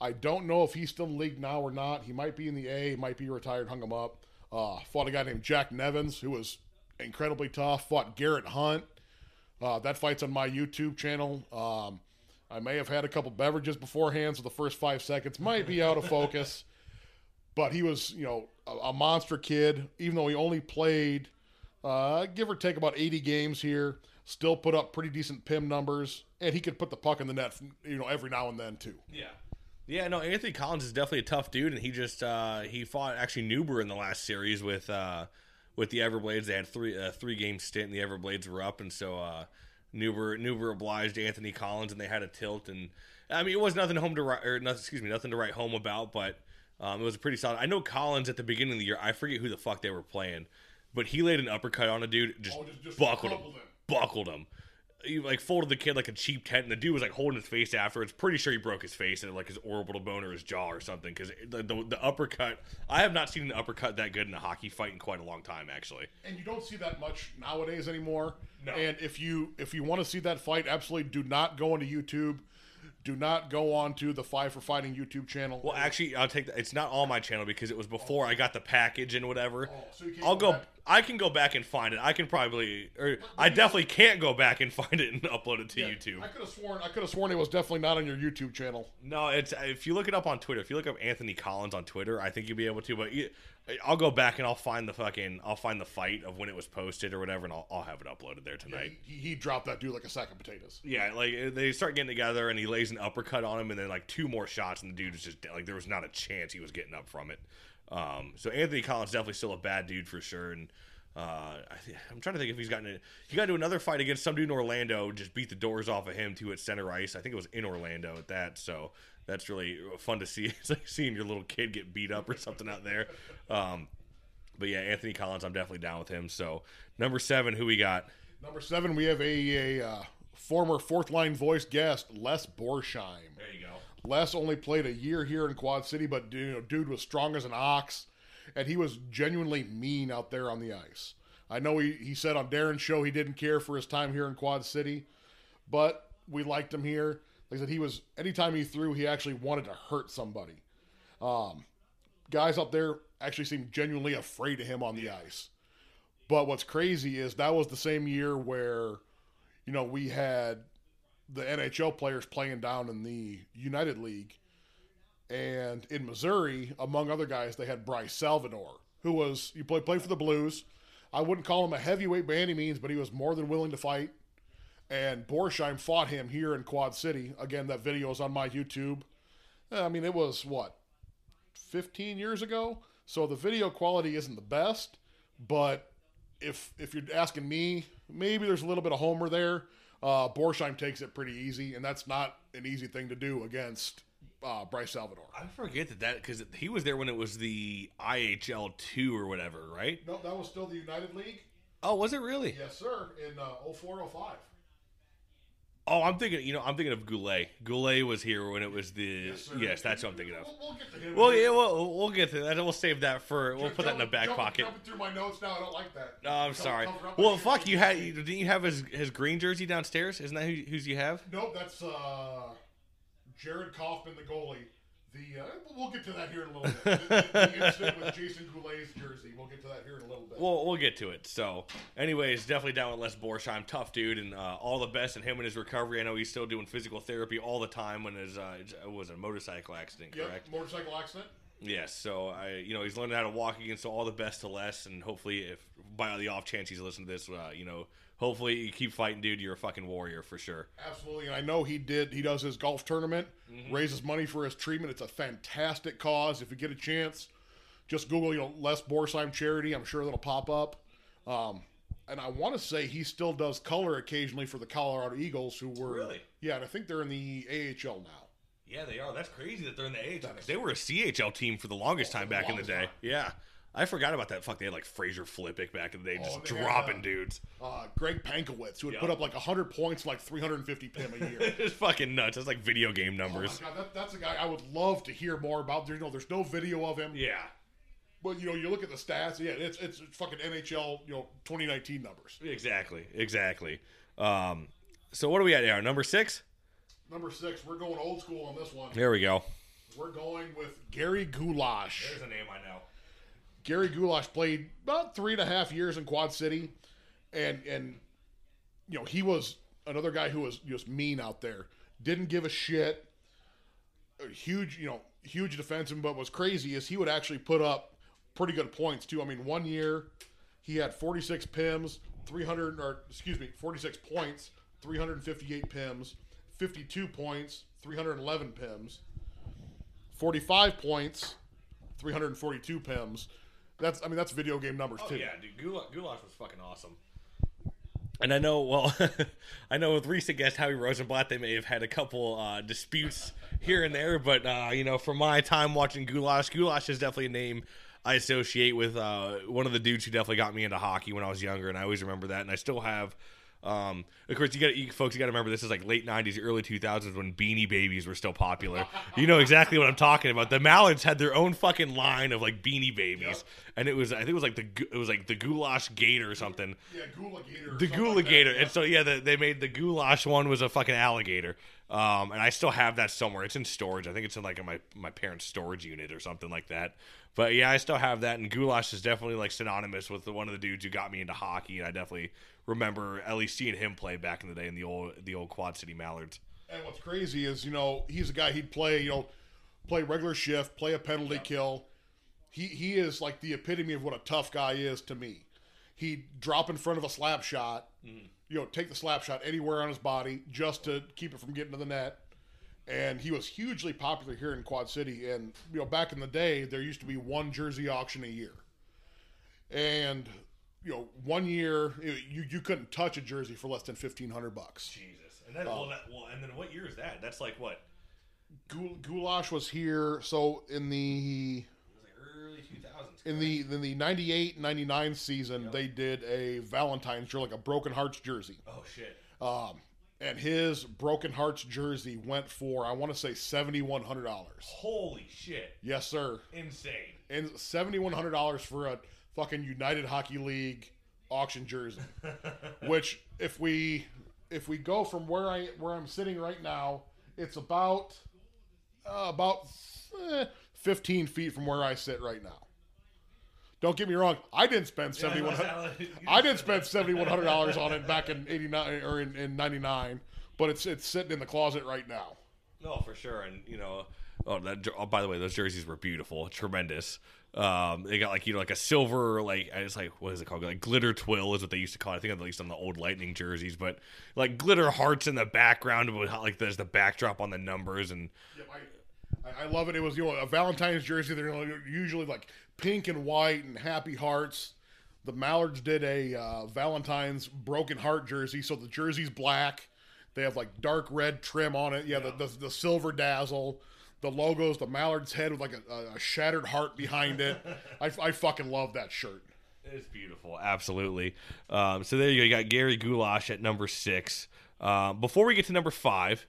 I don't know if he's still in the league now or not. He might be in the A, might be retired, hung him up. Uh, fought a guy named Jack Nevins, who was incredibly tough. Fought Garrett Hunt. Uh, that fight's on my YouTube channel. Um, I may have had a couple beverages beforehand, so the first five seconds might be out of focus. <laughs> But he was, you know, a, a monster kid. Even though he only played, uh, give or take, about 80 games here, still put up pretty decent PIM numbers, and he could put the puck in the net, you know, every now and then too. Yeah. Yeah, no, Anthony Collins is definitely a tough dude, and he just uh, he fought actually Nuber in the last series with uh, with the Everblades. They had three uh, three game stint, and the Everblades were up, and so uh, Nuber Nuber obliged Anthony Collins, and they had a tilt, and I mean it was nothing home to write, or nothing, excuse me, nothing to write home about, but um, it was a pretty solid. I know Collins at the beginning of the year, I forget who the fuck they were playing, but he laid an uppercut on a dude, just, Oh, just- just buckled him, him. buckled him. He like folded the kid like a cheap tent, and the dude was like holding his face afterwards. Pretty sure he broke his face and like his orbital bone or his jaw or something. Because the, the the uppercut, I have not seen an uppercut that good in a hockey fight in quite a long time, actually. and you don't see that much nowadays anymore. No. And if you if you want to see that fight, absolutely do not go into YouTube. Do not go on to the Five for Fighting YouTube channel. Well, actually, I'll take that. It's not on my channel because it was before I got the package and whatever. Oh, so I'll go go. I can go back and find it. I can probably, er, or I definitely can't go back and <laughs> find it and upload it to YouTube. I could have sworn I could have sworn it was definitely not on your YouTube channel. No, it's if you look it up on Twitter. If you look up Anthony Collins on Twitter, I think you'll be able to. But you, I'll go back and I'll find the fucking. I'll find the fight of when it was posted or whatever, and I'll, I'll have it uploaded there tonight. He, he dropped that dude like a sack of potatoes. Yeah, like they start getting together, and he lays an uppercut on him, and then like two more shots, and the dude is just like there was not a chance he was getting up from it. Um, so Anthony Collins definitely still a bad dude for sure, and uh, I I'm trying to think if he's gotten a, he got into another fight against some dude in Orlando, just beat the doors off of him too at center ice. I think it was in Orlando at that. So that's really fun to see. <laughs> It's like seeing your little kid get beat up or something out there. Um, but yeah, Anthony Collins, I'm definitely down with him. So number seven, who we got? Number seven, we have a, a uh, former fourth line voice guest, Les Borsheim. There you go. Les only played a year here in Quad City, but you know, dude was strong as an ox, and he was genuinely mean out there on the ice. I know he, he said on Darren's show he didn't care for his time here in Quad City, but we liked him here. Like I said, he was anytime he threw, he actually wanted to hurt somebody. Um, guys out there actually seemed genuinely afraid of him on the ice. But what's crazy is that was the same year where, you know, we had the NHL players playing down in the United League. And in Missouri, among other guys, they had Bryce Salvador, who was, you played, played for the Blues. I wouldn't call him a heavyweight by any means, but he was more than willing to fight. And Borsheim fought him here in Quad City. Again, that video is on my YouTube. I mean, it was what, 15 years ago? So the video quality isn't the best, but if if you're asking me, maybe there's a little bit of homer there. Uh, Borsheim takes it pretty easy, and that's not an easy thing to do against uh, Bryce Salvador. I forget that that because he was there when it was the IHL two or whatever, right? No, that was still the United League. Oh, was it really? Yes, sir. In uh, 0405. Oh, I'm thinking. You know, I'm thinking of Goulet. Goulet was here when it was the. Yes, sir. that's what I'm thinking of. We'll, we'll get to him. Well, yeah, we'll, we'll get to that. We'll save that for. We'll Jump- put that in the back jumping- pocket. Jumping through my notes now, I don't like that. No, I'm Cover- sorry. cover Well, fuck, you had. Didn't you have his his green jersey downstairs? Isn't that who, who's you have? Nope, that's uh, Jared Kaufman, the goalie. The uh, we'll get to that here in a little bit. The, the, <laughs> incident with Jason Goulet's jersey. We'll get to that here in a little bit. We'll we'll get to it. So, anyways, definitely down with Les Borsheim, tough dude, and uh, all the best in him and his recovery. I know he's still doing physical therapy all the time when his uh, it was a motorcycle accident, yep, correct? motorcycle accident. Yes, so I, you know, he's learning how to walk again. So all the best to Les, and hopefully, if by the off chance he's listening to this, uh, you know, hopefully you keep fighting, dude. You're a fucking warrior for sure. Absolutely, and I know he did. He does his golf tournament, raises money for his treatment. It's a fantastic cause. If you get a chance, just Google you know Les Borsheim charity. I'm sure that'll pop up. Um, and I want to say he still does color occasionally for the Colorado Eagles, who were Really? yeah, and I think they're in the AHL now. Yeah, they are. That's crazy that they're in the AHL. They were a CHL team for the longest time the back in the day. time. Yeah. I forgot about that. Fuck, they had like Fraser Flippick back in the day, just and they had, dropping uh, dudes. Uh, Greg Pankewicz, who would Yeah. put up like 100 points, like 350 pim a year. <laughs> it's fucking nuts. It's like video game Oh numbers. God, that, that's a guy I would love to hear more about. There, you know, there's no video of him, yeah. but you know, you look at the stats. Yeah, it's it's, fucking NHL, you know, 2019 numbers. Exactly. Exactly. Um, so what are we at now? Number six? Number six, we're going old school on this one. There we go. We're going with Gary Goulash. There's a name I know. Gary Goulash played about three and a half years in Quad City, and and you know he was another guy who was just mean out there, didn't give a shit. A huge, you know, huge defenseman, but what's crazy is he would actually put up pretty good points too. I mean, one year he had 46 pims, 300 or excuse me, 46 points, 358 pims, 52 points, 311 pims, 45 points, 342 pims. That's I mean that's video game numbers Oh too. yeah, dude, Goulash, Goulash was fucking awesome. And I know, well, <laughs> I know with recent guest Howie Rosenblatt, they may have had a couple uh, disputes here and there, but uh, you know, from my time watching Goulash, Goulash is definitely a name I associate with uh, one of the dudes who definitely got me into hockey when I was younger, and I always remember that, and I still have. Um, of course, you got you folks. You got to remember this is like late '90s, early 2000s when Beanie Babies were still popular. You know exactly what I'm talking about. The Mallards had their own fucking line of like Beanie Babies, and it was I think it was like the it was like the Goulash Gator or something. Yeah, Gula Gator. The something like Gator, yeah. and so yeah, the, they made the Goulash one was a fucking alligator, um, and I still have that somewhere. It's in storage. I think it's in like in my my parents' storage unit or something like that. But yeah, I still have that, and Goulash is definitely like synonymous with the, one of the dudes who got me into hockey, and I definitely remember at least seeing him play back in the day in the old the old Quad City Mallards. And what's crazy is, you know, he's a guy he'd play, you know, play regular shift, play a penalty kill. He he is like the epitome of what a tough guy is to me. He'd drop in front of a slap shot, mm-hmm. you know, take the slap shot anywhere on his body just to keep it from getting to the net. And he was hugely popular here in Quad City. And you know, back in the day, there used to be one jersey auction a year. And you know, one year you you couldn't touch a jersey for less than fifteen hundred bucks. Jesus, and then well, that, well, and then what year is that? That's like what Goul- Goulash was here. So in the early 2000s. in the in the 98 99 season, they did a Valentine's jersey, like a Broken Hearts jersey. Oh shit. Um, and his Broken Hearts jersey went for I want to say seventy one hundred dollars. Holy shit. Yes, sir. Insane. And seventy one hundred dollars for a fucking United Hockey League auction jersey. Which, if we if we go from where I where I'm sitting right now, it's about uh, about eh, fifteen feet from where I sit right now. Don't get me wrong. I didn't spend seventy one hundred. I didn't spend seventy one hundred dollars on it back in eighty nine or in, in ninety nine, but it's it's sitting in the closet right now. No, for sure, and you know, oh, that. Oh, by the way, those jerseys were beautiful, tremendous. Um, they got like you know like a silver like it's like what is it called like glitter twill is what they used to call it. I think at least on the old Lightning jerseys, but like glitter hearts in the background with like there's the backdrop on the numbers and I, I love it. It was you know a Valentine's jersey. They're usually like pink and white and happy hearts. The Mallards did a uh, Valentine's broken heart jersey, so the jersey's black. They have like dark red trim on it. Yeah, The, the the silver dazzle. The logos, the Mallard's head with like a, a shattered heart behind it. <laughs> I, I fucking love that shirt. It's beautiful, absolutely. Um, so there you go. You got Gary Goulash at number six. Uh, before we get to number five,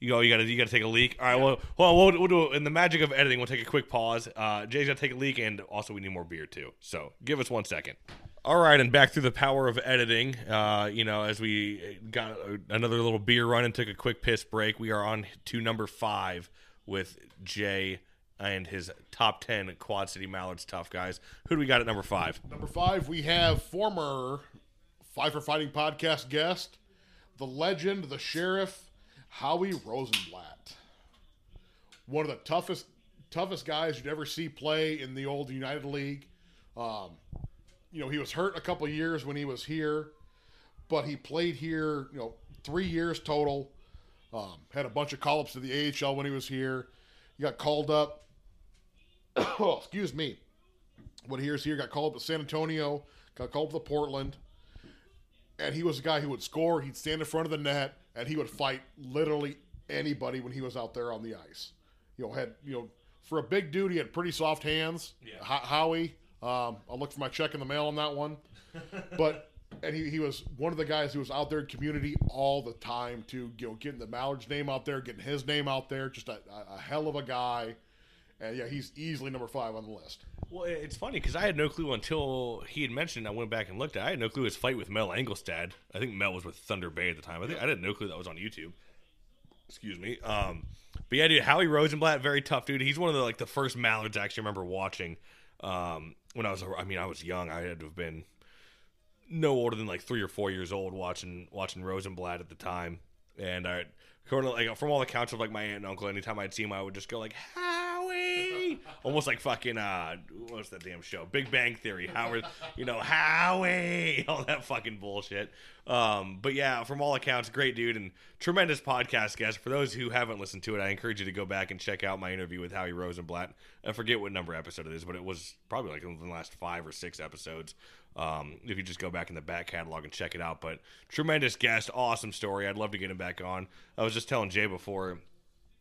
you go. You got to you got to take a leak. All right. Well, well, we'll, we'll do in the magic of editing. We'll take a quick pause. Uh, Jay's got to take a leak, and also we need more beer too. So give us one second. All right, and back through the power of editing. Uh, you know, as we got another little beer run and took a quick piss break, we are on to number five with Jay and his top ten Quad City Mallards tough guys. Who do we got at number five? Number five, we have former Five for Fighting podcast guest, the legend, the sheriff, Howie Rosenblatt. One of the toughest, toughest guys you'd ever see play in the old United League. Um, you know, he was hurt a couple years when he was here, but he played here, you know, three years total. Um, had a bunch of call ups to the AHL when he was here. He got called up. <coughs> oh, excuse me when he was here, got called up to San Antonio, got called up to Portland, and he was a guy who would score. He'd stand in front of the net, and he would fight literally anybody when he was out there on the ice. You know, had you know, for a big dude, he had pretty soft hands. Yeah. Ho- Howie, um, I'll look for my check in the mail on that one, but. And he, he was one of the guys who was out there in community all the time to you know getting the Mallard's name out there, getting his name out there. Just a, a, hell of a guy, and yeah, he's easily number five on the list. Well, it's funny because I had no clue until he had mentioned. I went back and looked at. it. I had no clue his fight with Mel Angelstad. I think Mel was with Thunder Bay at the time. I think I had no clue that was on YouTube. Excuse me. Um, but yeah, dude, Howie Rosenblatt, very tough dude. He's one of the like the first Mallards I actually remember watching. Um, when I was, I mean, I was young. I had to have been no older than like three or four years old watching watching Rosenblatt at the time, and I, like from all the accounts of like my aunt and uncle, anytime I'd see him, I would just go like Howie, <laughs> almost like fucking uh, what's that damn show, Big Bang Theory, Howard, you know Howie, <laughs> all that fucking bullshit. Um, but yeah, from all accounts, great dude and tremendous podcast guest. For those who haven't listened to it, I encourage you to go back and check out my interview with Howie Rosenblatt. I forget what number episode it is, but it was probably like in the last five or six episodes. Um, if you just go back in the back catalog and check it out. But tremendous guest, awesome story. I'd love to get him back on. I was just telling Jay before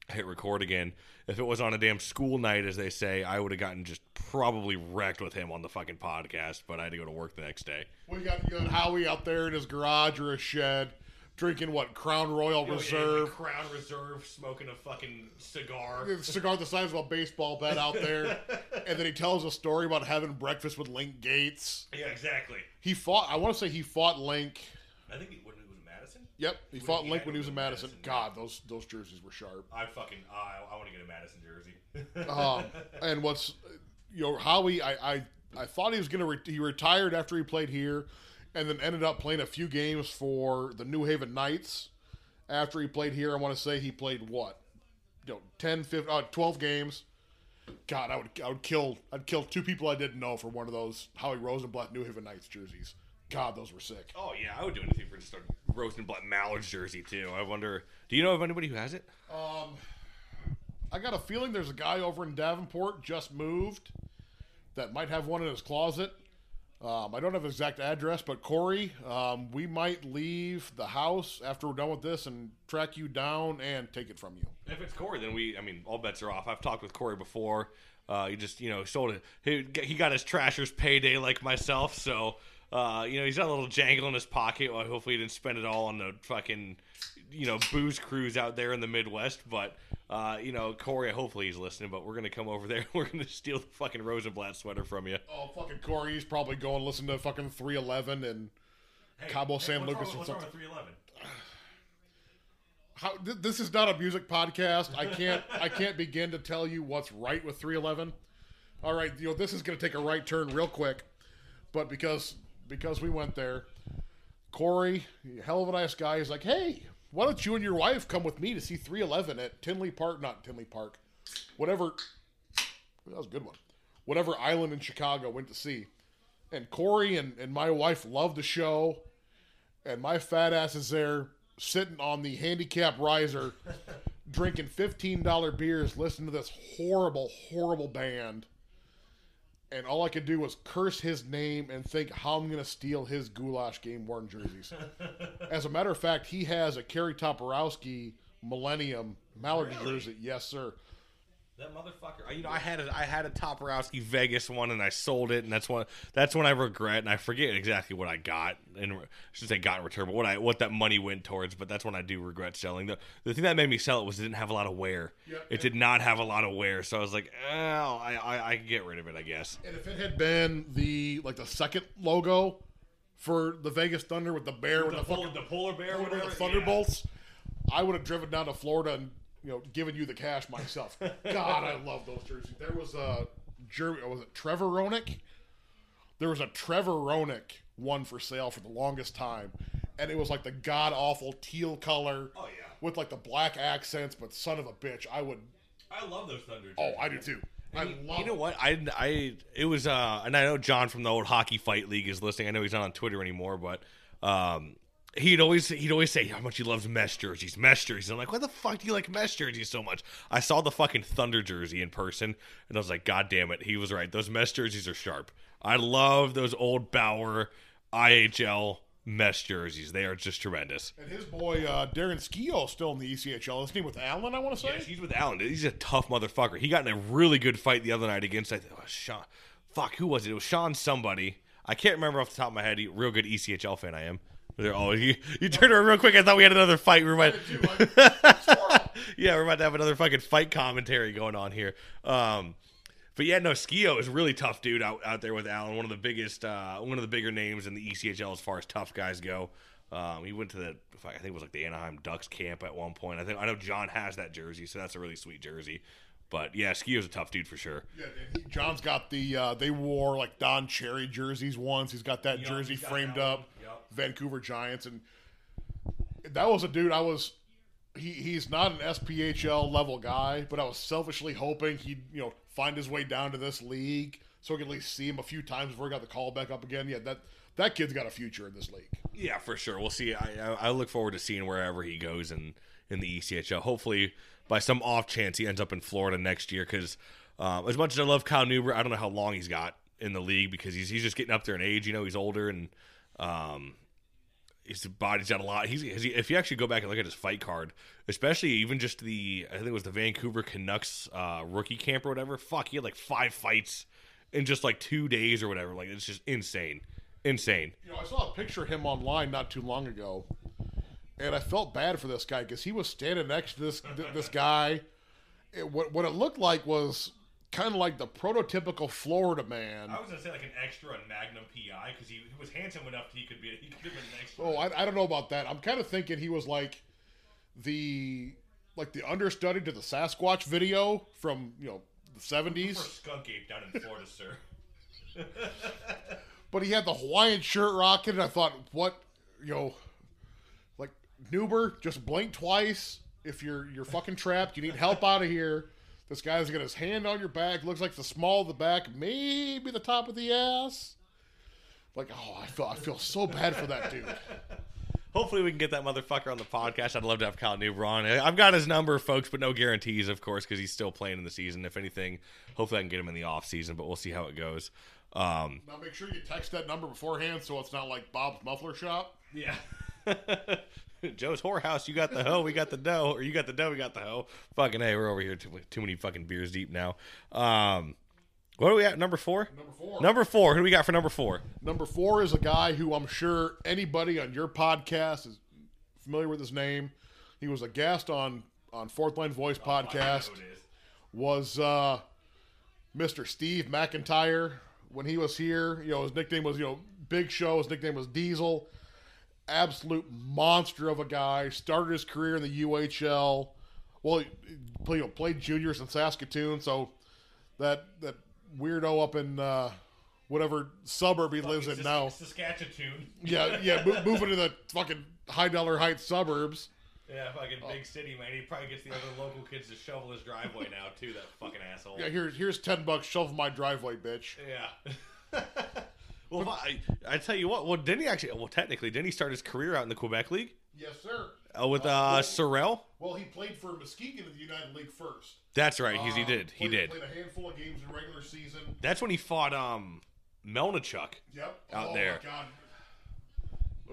I hit record again. If it was on a damn school night, as they say, I would have gotten just probably wrecked with him on the fucking podcast. But I had to go to work the next day. We got, you got Howie out there in his garage or a shed, drinking what Crown Royal Reserve. Crown Reserve, smoking a fucking cigar. cigar the size of a baseball bat out there, <laughs> and then he tells a story about having breakfast with Link Gaetz. Yeah, exactly. He fought. I want to say he fought Link. I think he, was Madison. Yep, he fought Link when he was in Madison, Madison. God, those those jerseys were sharp. I fucking I, I want to get a Madison jersey. <laughs> Um, and what's you know Howie, I I, I thought he was gonna re- he retired after he played here, and then ended up playing a few games for the New Haven Knights. After he played here, I want to say he played what, you know, 10, 15, uh, 12 games. God, I would I would kill I'd kill two people I didn't know for one of those Howie Rosenblatt New Haven Knights jerseys. God, those were sick. oh yeah, I would do anything for just a Rosenblatt Mallards jersey too. I wonder, do you know of anybody who has it? Um, I got a feeling there's a guy over in Davenport just moved that might have one in his closet. Um, I don't have exact address, but Corey, um, we might leave the house after we're done with this and track you down and take it from you. If it's Corey, then we, I mean, all bets are off. I've talked with Corey before. Uh, he just, you know, sold it. He, he got his trasher's payday like myself, so, uh, you know, he's got a little jangle in his pocket. Well, hopefully he didn't spend it all on the fucking, you know, booze cruise out there in the Midwest. But, uh, you know, Corey, hopefully he's listening, but we're going to come over there. <laughs> We're going to steal the fucking Rosenblatt sweater from you. Oh, fucking Corey, he's probably going to listen to fucking 311 and Cabo San Lucas and something. 311? How, th- this is not a music podcast. I can't <laughs> I can't begin to tell you what's right with 311. All right, you know this is going to take a right turn real quick, but because because we went there, Corey, hell of a nice guy, is like, hey, why don't you and your wife come with me to see 311 at Tinley Park? Not Tinley Park, whatever. That was a good one. Whatever island in Chicago went to see, and Corey and, and my wife loved the show and my fat ass is there sitting on the handicap riser <laughs> drinking $15 beers listening to this horrible horrible band and all i could do was curse his name and think how i'm going to steal his goulash game worn jerseys. <laughs> As a matter of fact he has a kerry toporowski millennium mallard jersey. Yes sir That motherfucker. You know, I had a I had a Toporowski Vegas one, and I sold it, and that's one that's when I regret, and I forget exactly what I got, and I should say got in return, but what I what that money went towards. But that's when I do regret selling. The the thing that made me sell it was it didn't have a lot of wear. Yeah, it did not have a lot of wear, so I was like, oh, I I, I can get rid of it, I guess. and if it had been the like the second logo for the vegas thunder with the bear with the, fucking the polar bear, Over the Thunderbolts, I would have driven down to Florida and you know giving you the cash myself. God, I love those jerseys. There was a Jer- was it Trevor Roenick? There was a Trevor Roenick one for sale for the longest time, and it was like the god awful teal color. Oh, yeah. with like the black accents. But son of a bitch, I would. I love those Thunder. Jerseys. Oh, I do too. I you, love. you know what? I, I it was uh, and I know John from the old Hockey Fight League is listening. I know he's not on Twitter anymore, but um, he'd always he'd always say how much he loves mesh jerseys, mesh jerseys. I'm like, why the fuck do you like mesh jerseys so much? I saw the fucking Thunder jersey in person, and I was like, God damn it, he was right. Those mesh jerseys are sharp. I love those old Bauer IHL mesh jerseys. They are just tremendous. And his boy uh, Darren Skio still in the ECHL. Isn't he with Allen? I want to say. Yes, he's with Allen. He's a tough motherfucker. He got in a really good fight the other night against I think was Sean. Fuck, who was it? It was Sean somebody. I can't remember off the top of my head. He- Real good ECHL fan I am. They're, oh, you, you turned around real quick. I thought we had another fight. We were about, <laughs> <laughs> yeah, we're about to have another fucking fight commentary going on here. Um, but yeah, no, Skio is a really tough dude out, out there with Allen. One of the biggest, uh, one of the bigger names in the ECHL as far as tough guys go. Um, he went to the, I think it was like the Anaheim Ducks camp at one point. I think I know John has that jersey, so that's a really sweet jersey. But yeah, Skio's a tough dude for sure. Yeah, John's got the uh, they wore like Don Cherry jerseys once. He's got that Yup, jersey got framed that up. one. Yup. Vancouver Giants, and that was a dude I was. He, he's not an SPHL level guy, but I was selfishly hoping he'd you know find his way down to this league so I could at least see him a few times before he got the call back up again. Yeah, that that kid's got a future in this league. Yeah, for sure. We'll see. I, I I look forward to seeing wherever he goes in in the E ECHL. Hopefully, by some off chance, he ends up in Florida next year. Because um, as much as I love Kyle Neuber, I don't know how long he's got in the league because he's he's just getting up there in age. You know, he's older and um, his body's got a lot. He's he, if you actually go back and look at his fight card, especially even just the I think it was the Vancouver Canucks uh, rookie camp or whatever. Fuck, he had like five fights in just like two days or whatever. Like it's just insane, insane. You know, I saw a picture of him online not too long ago, and I felt bad for this guy because he was standing next to this th- this guy. It, what what it looked like was kind of like the prototypical Florida man. I was gonna say like an extra on Magnum PI because he, he was handsome enough to he could be he could have been an extra. Oh, I, I don't know about that. I'm kind of thinking he was like the like the understudy to the Sasquatch video from you know the For 70s, skunk ape down in Florida, sir. <laughs> but he had the Hawaiian shirt rocking. And I thought, what you know, Neuber, just blink twice. If you're you're fucking trapped, you need help out of here. This guy's got his hand on your back. Looks like the small of the back, maybe the top of the ass. Like, oh, I feel I feel so bad for that dude. <laughs> Hopefully we can get that motherfucker on the podcast. I'd love to have Kyle Neuber on. I've got his number, folks, but no guarantees, of course, because he's still playing in the season. If anything, hopefully I can get him in the off season, but we'll see how it goes. Um, Now make sure you text that number beforehand so it's not like Bob's muffler shop. yeah. <laughs> <laughs> Joe's whorehouse, you got the hoe, we got the dough, or you got the dough, we got the hoe. Fucking hey, we're over here too, too many fucking beers deep now. Um, what are we at? Number four. Number four. Number four. Who do we got for number four? Number four is a guy who I'm sure anybody on your podcast is familiar with his name. He was a guest on on Fourth Line Voice podcast. Was uh, Mr. Steve McIntyre when he was here? You know, his nickname was you know Big Show. His nickname was Diesel. Absolute monster of a guy. Started his career in the UHL. Well, you know, played juniors in Saskatoon. So that that weirdo up in uh, whatever suburb he lives in now. Saskatchewan. Yeah, yeah, mo- <laughs> moving to the fucking high dollar heights suburbs. Yeah, fucking big city, man. He probably gets the other local kids to shovel his driveway now, too, that fucking asshole. Yeah, here's here's ten bucks. Shovel my driveway, bitch. Yeah. <laughs> well, I, I tell you what. Well, didn't he actually? Well, technically, didn't he start his career out in the Quebec League Yes, sir. uh, with uh, Sorel? Well, he played for Muskegon in the United League first. That's right. He's, he Uh, did. He played- did. Played a handful of games in regular season. That's when he fought um Melnichuk. Yep. Out oh, there. My God.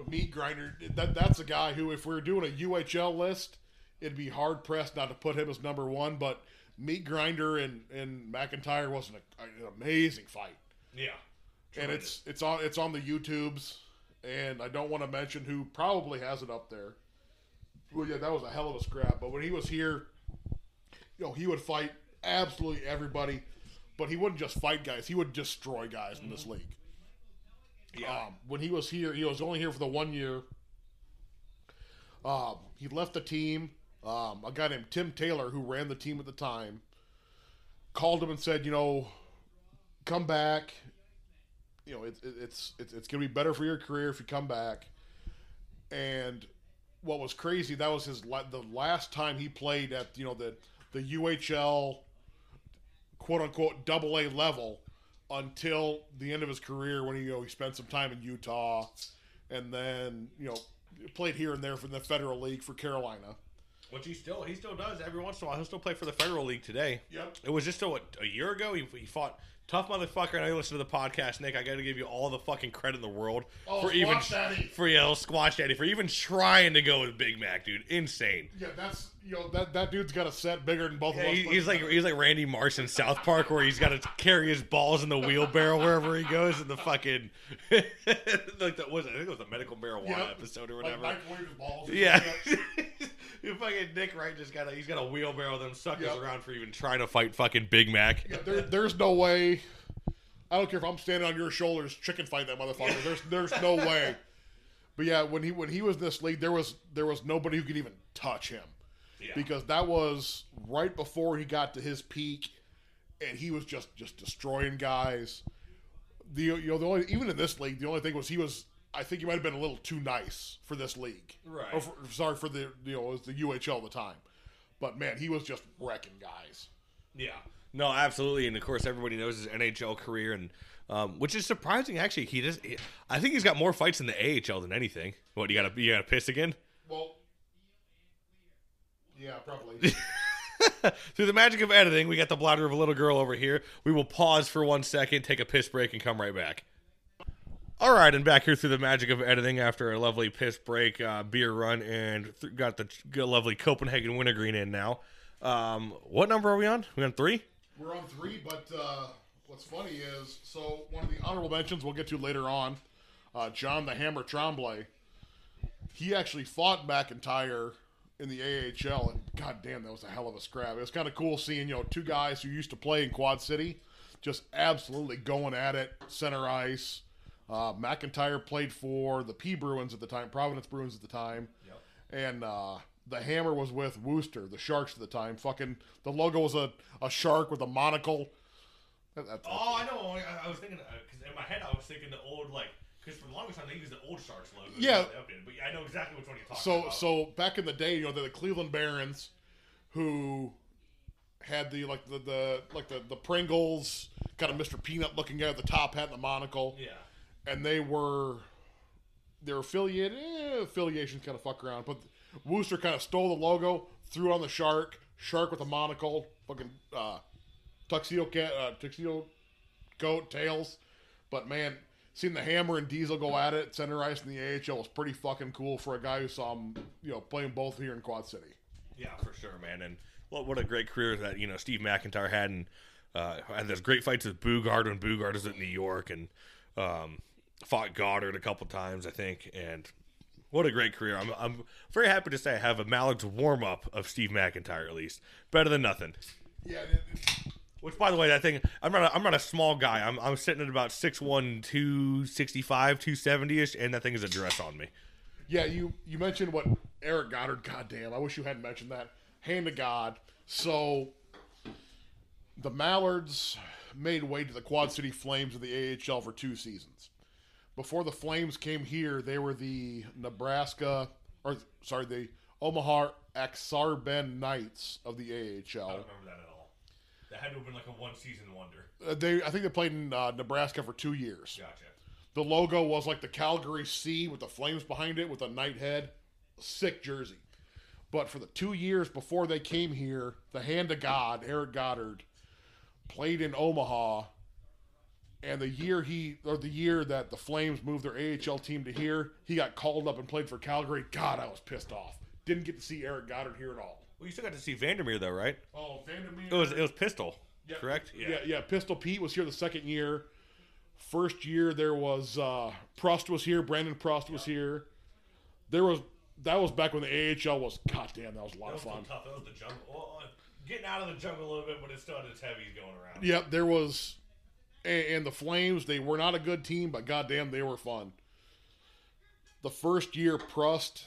A meat grinder. That that's a guy who, if we are doing a UHL list, it'd be hard pressed not to put him as number one. But meat grinder and and McIntyre was an, an amazing fight. Yeah. And it's it's on it's on the YouTubes, and I don't want to mention who probably has it up there. Well, yeah, that was a hell of a scrap. But when he was here, you know, he would fight absolutely everybody, but he wouldn't just fight guys; he would destroy guys in this league. Um, when he was here, he was only here for the one year. Um, he left the team. Um, a guy named Tim Taylor, who ran the team at the time, called him and said, "You know, come back you know, it, it, it's it's it's gonna be better for your career if you come back. And what was crazy that was his la- the last time he played at you know the the UHL quote unquote double A level until the end of his career when he you know he spent some time in Utah and then you know played here and there for the federal league for Carolina. Which he still he still does every once in a while. He'll still play for the federal league today. Yep. It was just a, what, a year ago. He, he fought tough motherfucker. And I listen to the podcast, Nick. I got to give you all the fucking credit in the world Oh, for even Daddy. for yeah, Squash Daddy for even trying to go with Big Mac, dude. Insane. Yeah, that's you know that that dude's got a set bigger than both Yeah, of us. he- he's like he's like Randy Marsh in South Park, where he's got to carry his balls in the wheelbarrow wherever he goes. In the fucking <laughs> like that was I think it was the medical marijuana Yep. episode or Like whatever. balls. Yeah. <laughs> fucking Nick Wright just got a he's got a wheelbarrow them suckers Yep. around for even trying to fight fucking Big Mac. Yeah, there, there's no way. I don't care if I'm standing on your shoulders, chicken fight that motherfucker. There's there's no way. But yeah, when he when he was in this league, there was there was nobody who could even touch him. Because that was right before he got to his peak, and he was just just destroying guys. The you know the only even in this league, the only thing was he was. I think he might have been a little too nice for this league. Right. Or for, sorry for the you know it was the UHL at the time, but man, he was just wrecking guys. Yeah. No, absolutely, and of course everybody knows his NHL career, and um, which is surprising. Actually, he does. He, I think he's got more fights in the AHL than anything. What you got? You got to piss again? Well, yeah, probably. <laughs> Through the magic of editing, we got the bladder of a little girl over here. We will pause for one second, take a piss break, and come right back. All right, and back here through the magic of editing after a lovely piss break, uh, beer run, and th- got the ch- lovely Copenhagen Wintergreen in now. Um, what number are we on? We on three? We're on three, but uh, what's funny is so one of the honorable mentions we'll get to later on, uh, John the Hammer Tremblay. He actually fought McIntyre in the AHL, and god damn, that was a hell of a scrap. It was kind of cool seeing you know two guys who used to play in Quad City just absolutely going at it, center ice. Uh, McIntyre played for the P Bruins at the time, Providence Bruins at the time, and uh, the Hammer was with Worcester, the Sharks at the time. Fucking the logo was a, a shark with a monocle. That- that- Oh, I know. I, I was thinking because in my head I was thinking the old like because for the longest time they used the old Sharks logo. Yeah. but yeah, I know exactly which one you're talking so about. so back in the day, you know, the, the Cleveland Barons, who had the like the, the like the the Pringles kind of Mr. Peanut looking guy with the top hat and the monocle. yeah, and they were they're affiliated. Eh, affiliations kind of fuck around, but Worcester kind of stole the logo, threw it on the shark, shark with a monocle, fucking uh, tuxedo cat, uh, tuxedo coat, tails. But man, seeing the Hammer and Diesel go at it, center ice in the AHL was pretty fucking cool for a guy who saw him, you know, playing both here in Quad City. yeah, for sure, man. And what what a great career that you know Steve McIntyre had, and uh, had those great fights with Boogaard when Boogaard was at New York, and um, fought Godard a couple times, I think, and. What a great career! I'm, I'm very happy to say I have a Mallard's warm up of Steve McIntyre at least. Better than nothing. Yeah, Which, by the way, that thing I'm not a, I'm not a small guy. I'm I'm sitting at about 6'1", 265, 270 ish, and that thing is a dress on me. Yeah, you you mentioned what Eric Godard. Goddamn, I wish you hadn't mentioned that. Hand to God. So the Mallards made way to the Quad City Flames of the AHL for two seasons. Before the Flames came here, they were the Nebraska, or sorry, the Omaha Ak-Sar-Ben Knights of the AHL. I don't remember that at all. That had to have been like a one season wonder. Uh, they, I think they played in uh, Nebraska for two years. Gotcha. The logo was like the Calgary C with the flames behind it with a knight head. Sick jersey. But for the two years before they came here, the hand of God, Eric Godard, played in Omaha. And the year he, or the year that the Flames moved their AHL team to here, he got called up and played for Calgary. God, I was pissed off. Didn't get to see Eric Godard here at all. Well, you still got to see Vandermeer though, right? Oh, Vandermeer. It was it was Pistol, Yeah, correct? Yeah. yeah, Pistol Pete was here the second year. First year there was uh Prust was here, Brandon Prust was here. There was that was back when the AHL was God damn, that was a lot That of was still fun. tough. That was the jungle. Well, uh, getting out of the jungle a little bit, but it still had its heavies going around. Yep, there was and, and the Flames, they were not a good team, but goddamn they were fun. The first year Prust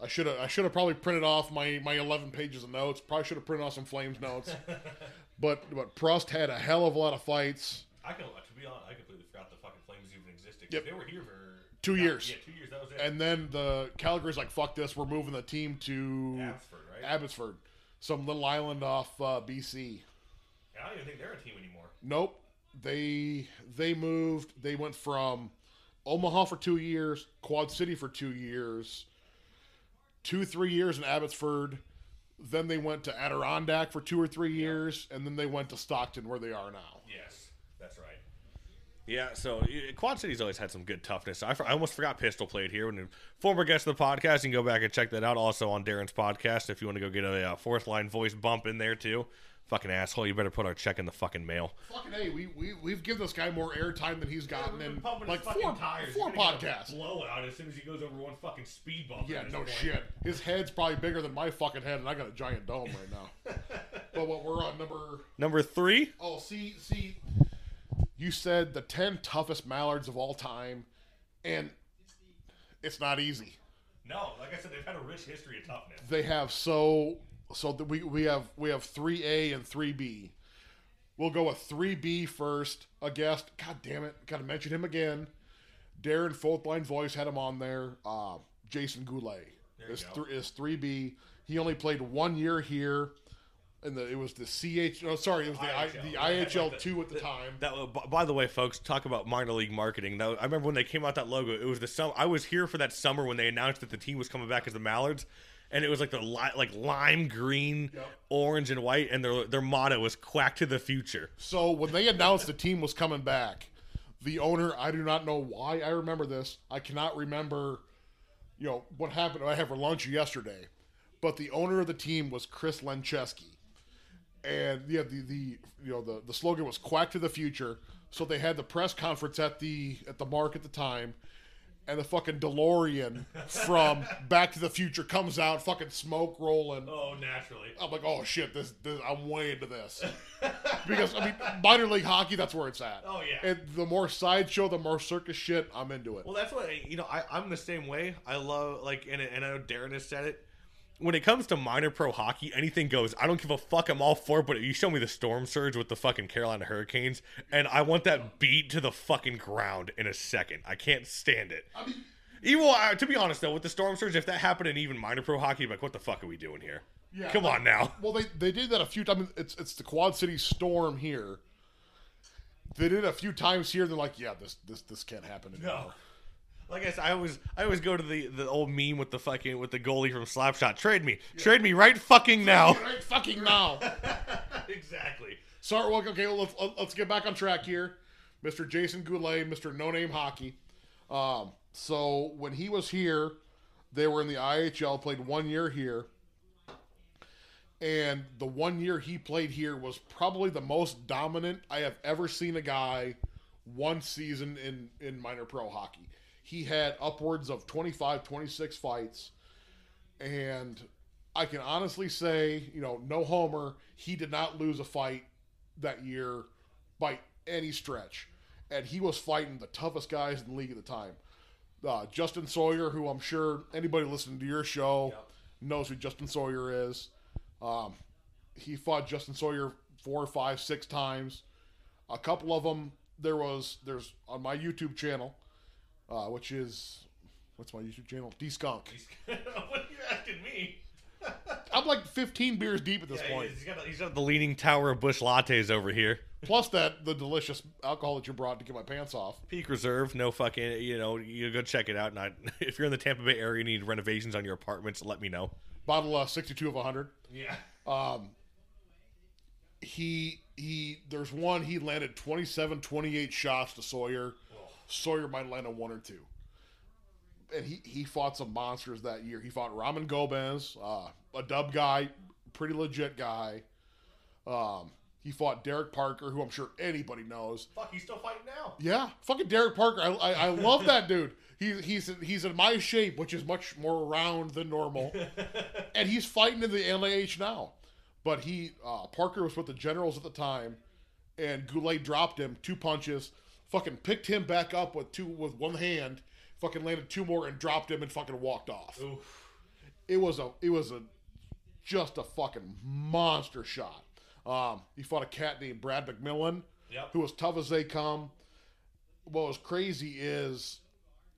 I should have I should have probably printed off my, my eleven pages of notes. Probably should have printed off some Flames notes. <laughs> but but Prust had a hell of a lot of fights. I can, to be honest, I completely forgot the fucking Flames even existed. Yep. They were here for Two God, years. Yeah, two years. That was it. And then the Calgary's like, fuck this, we're moving the team to Abbotsford, right? Abbotsford, some little island off uh, BC. I don't even think they're a team anymore. Nope. They they moved. They went from Omaha for two years, Quad City for two years, two three years in Abbotsford. Then they went to Adirondack for two or three years, and then they went to Stockton, where they are now. Yes, that's right. Yeah, so Quad City's always had some good toughness. I, I almost forgot Pistol played here. When a former guest of the podcast, you can go back and check that out. Also on Darren's podcast, if you want to go get a uh, fourth line voice bump in there too. Fucking asshole, you better put our check in the fucking mail. Fucking hey, we, we we've given this guy more airtime than he's gotten in like four, tires. four podcasts. Blowout as soon as he goes over one fucking speed bump. Yeah, no point. shit. His head's probably bigger than my fucking head, and I got a giant dome right now. <laughs> but what we're on number Number three. oh, see, see, you said the ten toughest mallards of all time, and it's not easy. No, like I said, they've had a rich history of toughness. They have so so that we we have we have three A and three B. We'll go with three B first. A guest. God damn it! Got to mention him again. Darren Fourth Line voice had him on there. Uh, Jason Goulet is th- is three B. He only played one year here. And the, it was the CH. Oh, sorry, it was the I, IHL. the They had, IHL like, two at the time. That by the way, folks, talk about minor league marketing. That, I remember when they came out that logo. It was the sum. I was here for that summer when they announced that the team was coming back as the Mallards, and it was like the li- like lime green, orange, and white, and their their motto was "Quack to the future." So when they announced the team was coming back, the owner, I do not know why I remember this. I cannot remember, you know, what happened. I had for lunch yesterday, but the owner of the team was Chris Lencheski, and yeah, the the you know the the slogan was "Quack to the future." So they had the press conference at the at the mark at the time. And the fucking DeLorean from Back to the Future comes out, fucking smoke rolling. Oh, naturally. I'm like, oh shit, this, this I'm way into this because I mean, minor league hockey, that's where it's at. Oh, yeah. And the more sideshow, the more circus shit, I'm into it. Well, that's what you know. I, I'm the same way. I love like, and, and I know Darren has said it. When it comes to minor pro hockey, anything goes. I don't give a fuck. I'm all for it. But you show me the storm surge with the fucking Carolina Hurricanes, and I want that beat to the fucking ground in a second. I can't stand it. I mean, Even uh, to be honest though, with the storm surge, if that happened in even minor pro hockey, like, what the fuck are we doing here? yeah, Come on now. Well, they they did that a few times. It's it's the Quad City Storm here. They did it a few times here. They're like, yeah, this this this can't happen anymore. Like I said, I always I always go to the the old meme with the fucking with the goalie from Slapshot. Trade me, trade me right fucking now. Right fucking now. <laughs> exactly. Sorry, well, okay, let's, let's get back on track here. Mr. Jason Goulet, Mr. No Name Hockey. Um, so when he was here, they were in the IHL, played one year here. And the one year he played here was probably the most dominant I have ever seen a guy one season in, in minor pro hockey. He had upwards of 25, 26 fights. And I can honestly say, you know, no homer, he did not lose a fight that year by any stretch. And he was fighting the toughest guys in the league at the time. Uh, Justin Sawyer, who I'm sure anybody listening to your show knows who Justin Sawyer is. Um, he fought Justin Sawyer four, five, six times. A couple of them, there was, there's on my YouTube channel, uh, which is, what's my YouTube channel? D Skunk. <laughs> what are you asking me? <laughs> I'm like 15 beers deep at this Yeah, point. he's got he's got the leaning tower of bush lattes over here. Plus that the delicious alcohol that you brought to get my pants off. Peak Reserve, no fucking, you know, you go check it out. And <laughs> I, if you're in the Tampa Bay area, and you need renovations on your apartments, let me know. Bottle uh, 62 of 100. Yeah. Um, he he. There's one he landed 27, 28 shots to Sawyer. Sawyer might land a one or two. And he he fought some monsters that year. He fought Ramen Gomez, uh, a dub guy, pretty legit guy. Um, he fought Derek Parker, who I'm sure anybody knows. Fuck, he's still fighting now. Yeah, fucking Derek Parker. I, I, I love that dude. He, he's he's in my shape, which is much more round than normal, <laughs> and he's fighting in the NAH now. But he uh, Parker was with the Generals at the time, and Goulet dropped him two punches, fucking picked him back up with two with one hand, fucking landed two more and dropped him and fucking walked off. It was a it was a just a fucking monster shot. Um, he fought a cat named Brad McMillan, Yep. who was tough as they come. What was crazy is,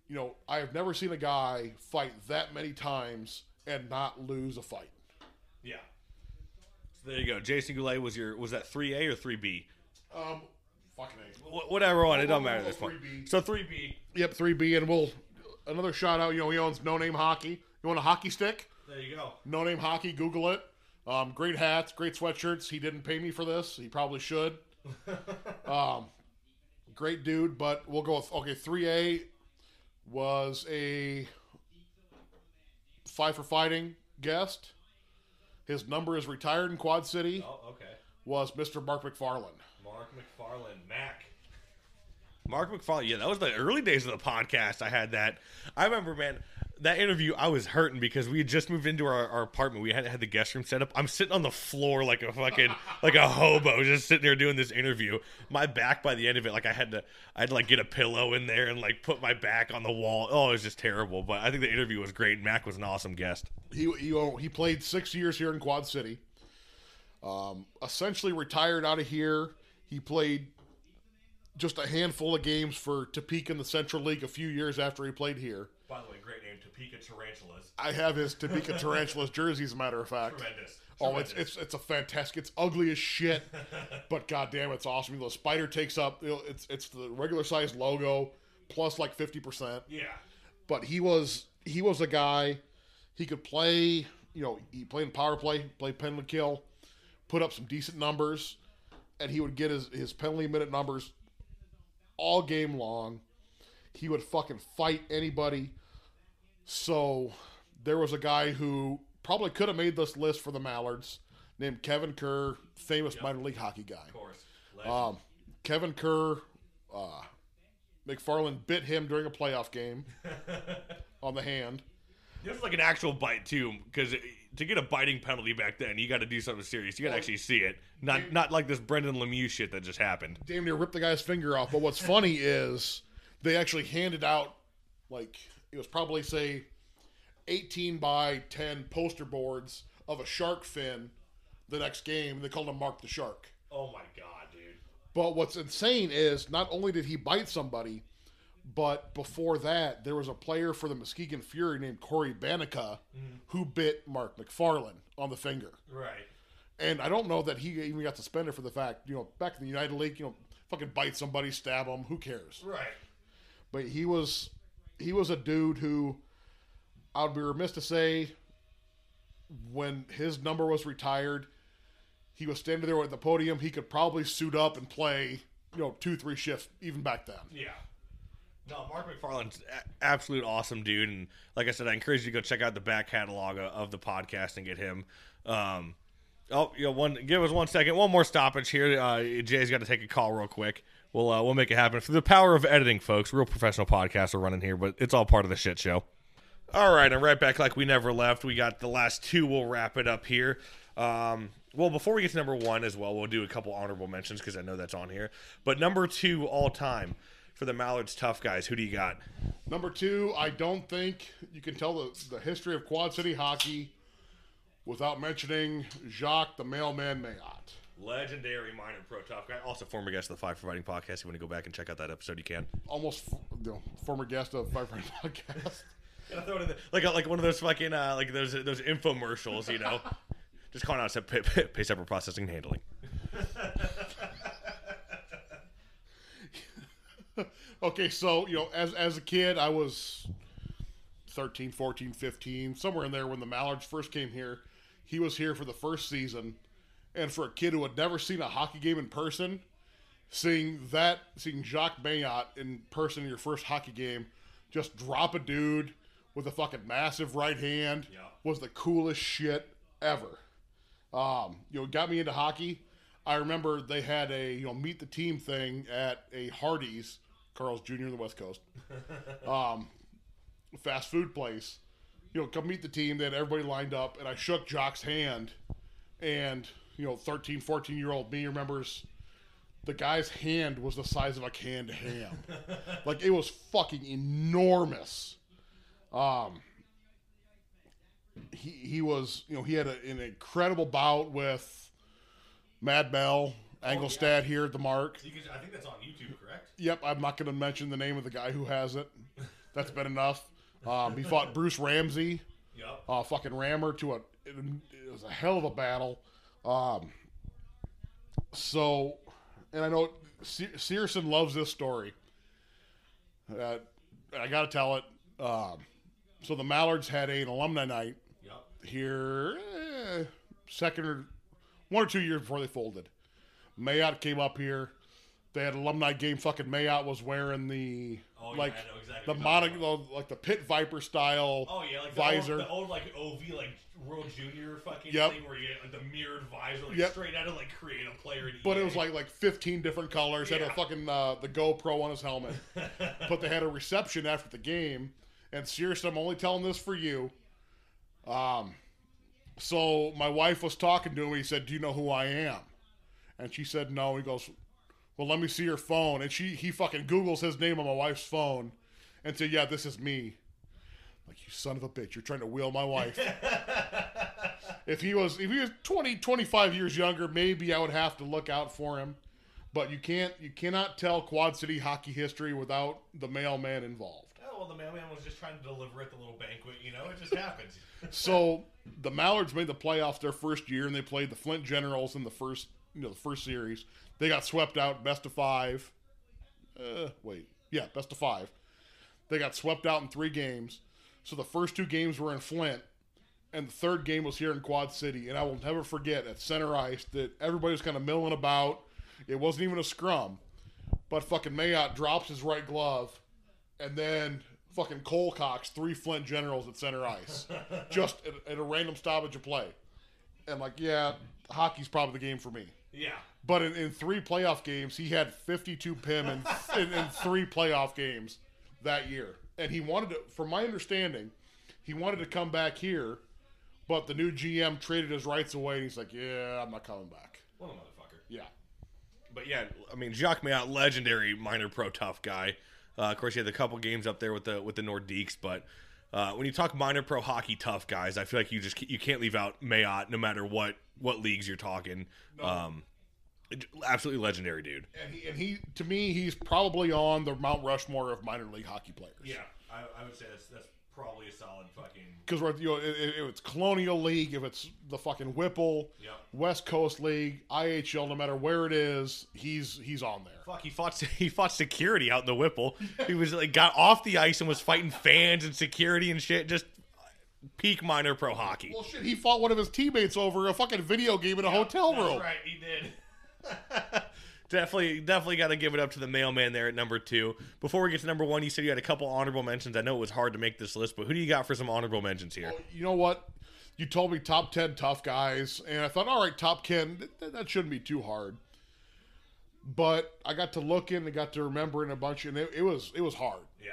you know, I have never seen a guy fight that many times and not lose a fight. Yeah. So there you go. Jason Goulet was your was that three A or three B? Um, fucking A. Whatever one, it don't matter at this point. 3B. So three B. Yep, three B, and we'll another shout out. You know, he owns No Name Hockey. You want a hockey stick? There you go. No Name Hockey. Google it. Um, great hats, great sweatshirts. He didn't pay me for this. He probably should. <laughs> um, great dude, but we'll go with okay. Three A was a five for fighting guest. His number is retired in Quad City. Oh, okay. Was Mr. Mark McFarland. Mark McFarland, Mac. Mark McFarland, yeah, that was the early days of the podcast. I had that. I remember, man, that interview, I was hurting because we had just moved into our, our apartment. We hadn't had the guest room set up. I'm sitting on the floor like a fucking <laughs> like a hobo, just sitting there doing this interview. My back by the end of it, like I had to, I had to like get a pillow in there and like put my back on the wall. Oh, it was just terrible. But I think the interview was great. Mac was an awesome guest. He he oh, he played six years here in Quad City. Um, essentially retired out of here. He played just a handful of games for Topeka in the Central League a few years after he played here. By the way, great name, Topeka Tarantulas. I have his Topeka <laughs> Tarantulas jersey, as a matter of fact. Tremendous. Oh, it's it's it's a fantastic. It's ugly as shit, <laughs> but goddamn, it's awesome. The spider takes up. You know, it's it's the regular size logo plus like fifty percent. Yeah. But he was he was a guy. He could play. You know, he played in power play, played penalty kill, put up some decent numbers, and he would get his his penalty minute numbers all game long. He would fucking fight anybody. So there was a guy who probably could have made this list for the Mallards named Kevin Kerr, famous minor league hockey guy. Of course. Um, Kevin Kerr, uh, McFarland bit him during a playoff game <laughs> on the hand. This was like an actual bite too, because to get a biting penalty back then, you got to do something serious. You got to actually see it, not not like this Brendan Lemieux shit that just happened. Damn near ripped the guy's finger off. But what's funny is they actually handed out like it was probably say 18 by 10 poster boards of a shark fin the next game. They called him Mark the Shark. Oh my god, dude! But what's insane is not only did he bite somebody, but before that, there was a player for the Muskegon Fury named Corey Banica mm-hmm. who bit Mark McFarland on the finger. Right. And I don't know that he even got suspended for the fact, you know, back in the United League, you know, fucking bite somebody, stab them, who cares? Right. But he was he was a dude who I would be remiss to say when his number was retired, he was standing there at the podium, he could probably suit up and play, you know, two, three shifts even back then. Yeah. No, Mark McFarland's absolute awesome dude, and like I said, I encourage you to go check out the back catalog of, the podcast and get him. Um, oh, you know, one give us one second, one more stoppage here. Uh, Jay's got to take a call real quick. We'll uh, we'll make it happen through the power of editing, folks. Real professional podcasts are running here, but it's all part of the shit show. All right, and right back like we never left. We got the last two. We'll wrap it up here. Um, well, before we get to number one as well, we'll do a couple honorable mentions because I know that's on here. But number two all time for the Mallards Tough Guys, who do you got? Number two, I don't think you can tell the, the history of Quad City hockey without mentioning Jacques the Mailman Mayotte. Legendary minor pro tough guy. Also former guest of the Five for Fighting podcast. If you want to go back and check out that episode, you can. Almost you know, former guest of Five Friend Podcast. <laughs> Gotta throw it in the, like like one of those fucking uh, like those those infomercials, you know. <laughs> Just calling out pay, pay, pay separate processing and handling. <laughs> <laughs> okay, so, you know, as, as a kid, I was 13, 14, 15, somewhere in there when the Mallards first came here. He was here for the first season. And for a kid who had never seen a hockey game in person, seeing that, seeing Jacques Mayotte in person in your first hockey game, just drop a dude with a fucking massive right hand Yeah. was the coolest shit ever. Um, you know, got me into hockey. I remember they had a you know meet the team thing at a Hardee's, Carl's Jr. on the West Coast, um, fast food place. You know, come meet the team. They had everybody lined up, and I shook Jock's hand, and you know, 13, 14 year old me remembers the guy's hand was the size of a canned ham, <laughs> like it was fucking enormous. Um, he he was you know he had a, an incredible bout with Mad Bell Angelstad here at the Mark. I think that's on YouTube, correct? Yep, I'm not going to mention the name of the guy who has it. That's been enough. Um, he fought Bruce Ramsey, Yep. uh, fucking Rammer, to a it, it was a hell of a battle. Um, so, and I know Se- Searson loves this story. Uh, I got to tell it. Um, so the Mallards had a, an alumni night Yep. here, eh, second or one or two years before they folded. Mayotte came up here. They had alumni game. Fucking Mayotte was wearing the Oh, like I know exactly the what mono, you're like the pit viper style Oh yeah, like the old, the old like OV like World Junior fucking Yep. thing where you get like the mirrored visor like Yep. straight out of like create a player. In but it was like like 15 different colors. Had a fucking uh, the GoPro on his helmet. <laughs> but they had a reception after the game, and seriously, I'm only telling this for you. Um, so my wife was talking to him. He said, "Do you know who I am?" And she said, "No." He goes, "Well, let me see your phone." And she he fucking Google's his name on my wife's phone, and said, "Yeah, this is me." Like you son of a bitch, you're trying to wheel my wife. <laughs> if he was if he was 20, 25 years younger, maybe I would have to look out for him. But you can't you cannot tell Quad City hockey history without the mailman involved. Oh, well, the mailman was just trying to deliver at the little banquet. You know, it just happens. <laughs> So the Mallards made the playoffs their first year, and they played the Flint Generals in the first, you know, the first series. They got swept out, best of five. Uh, wait, yeah, best of five. They got swept out in three games. So the first two games were in Flint, and the third game was here in Quad City. And I will never forget at center ice that everybody was kind of milling about. It wasn't even a scrum, but fucking Mayotte drops his right glove, and then fucking Cole cocks three Flint Generals at center ice, <laughs> just at, at a random stoppage of play. And like, yeah, hockey's probably the game for me. Yeah. But in, in three playoff games, he had 52 PIM in, <laughs> in, in three playoff games that year. And he wanted to, from my understanding, he wanted to come back here, but the new GM traded his rights away, and he's like, yeah, I'm not coming back. What a motherfucker. Yeah. But yeah, I mean, Jacques Mailhot, legendary minor pro tough guy. Uh, of course, he had a couple games up there with the with the Nordiques, but uh, when you talk minor pro hockey tough guys, I feel like you just you can't leave out Mailhot, no matter what what leagues you're talking. Um, absolutely legendary dude. And he, and he, to me, he's probably on the Mount Rushmore of minor league hockey players. Yeah, I, I would say that's that's probably a solid fucking. Because we're you know, if if it's Colonial League, if it's the fucking Whipple, Yeah. West Coast League, IHL, no matter where it is, he's he's on there. Fuck, he fought <laughs> he fought security out in the Whipple. He was like got off the ice and was fighting fans and security and shit. Just peak minor pro hockey. Well, shit, he fought one of his teammates over a fucking video game in a hotel That's room. right, he did. <laughs> definitely, definitely got to give it up to the mailman there at number two. Before we get to number one, you said you had a couple honorable mentions. I know it was hard to make this list, but who do you got for some honorable mentions here? You know what? You told me top 10 tough guys, and I thought, all right, top 10, th- th- that shouldn't be too hard. But I got to look in and got to remembering a bunch, and it, it was it was hard. Yeah,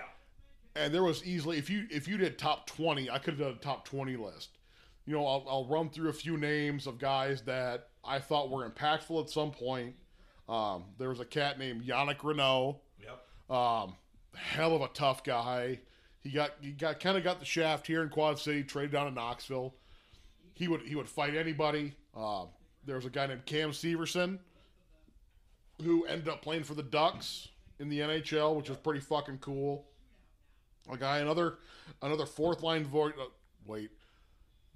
and there was easily if you if you did top 20 i could have done a top 20 list you know I'll, I'll run through a few names of guys that i thought were impactful at some point um, there was a cat named yannick renault yep. um, hell of a tough guy he got he got kind of got the shaft here in quad city traded down to knoxville he would he would fight anybody um, there was a guy named cam severson who ended up playing for the ducks in the nhl which was pretty fucking cool a guy, another, another fourth line voice. Uh, wait,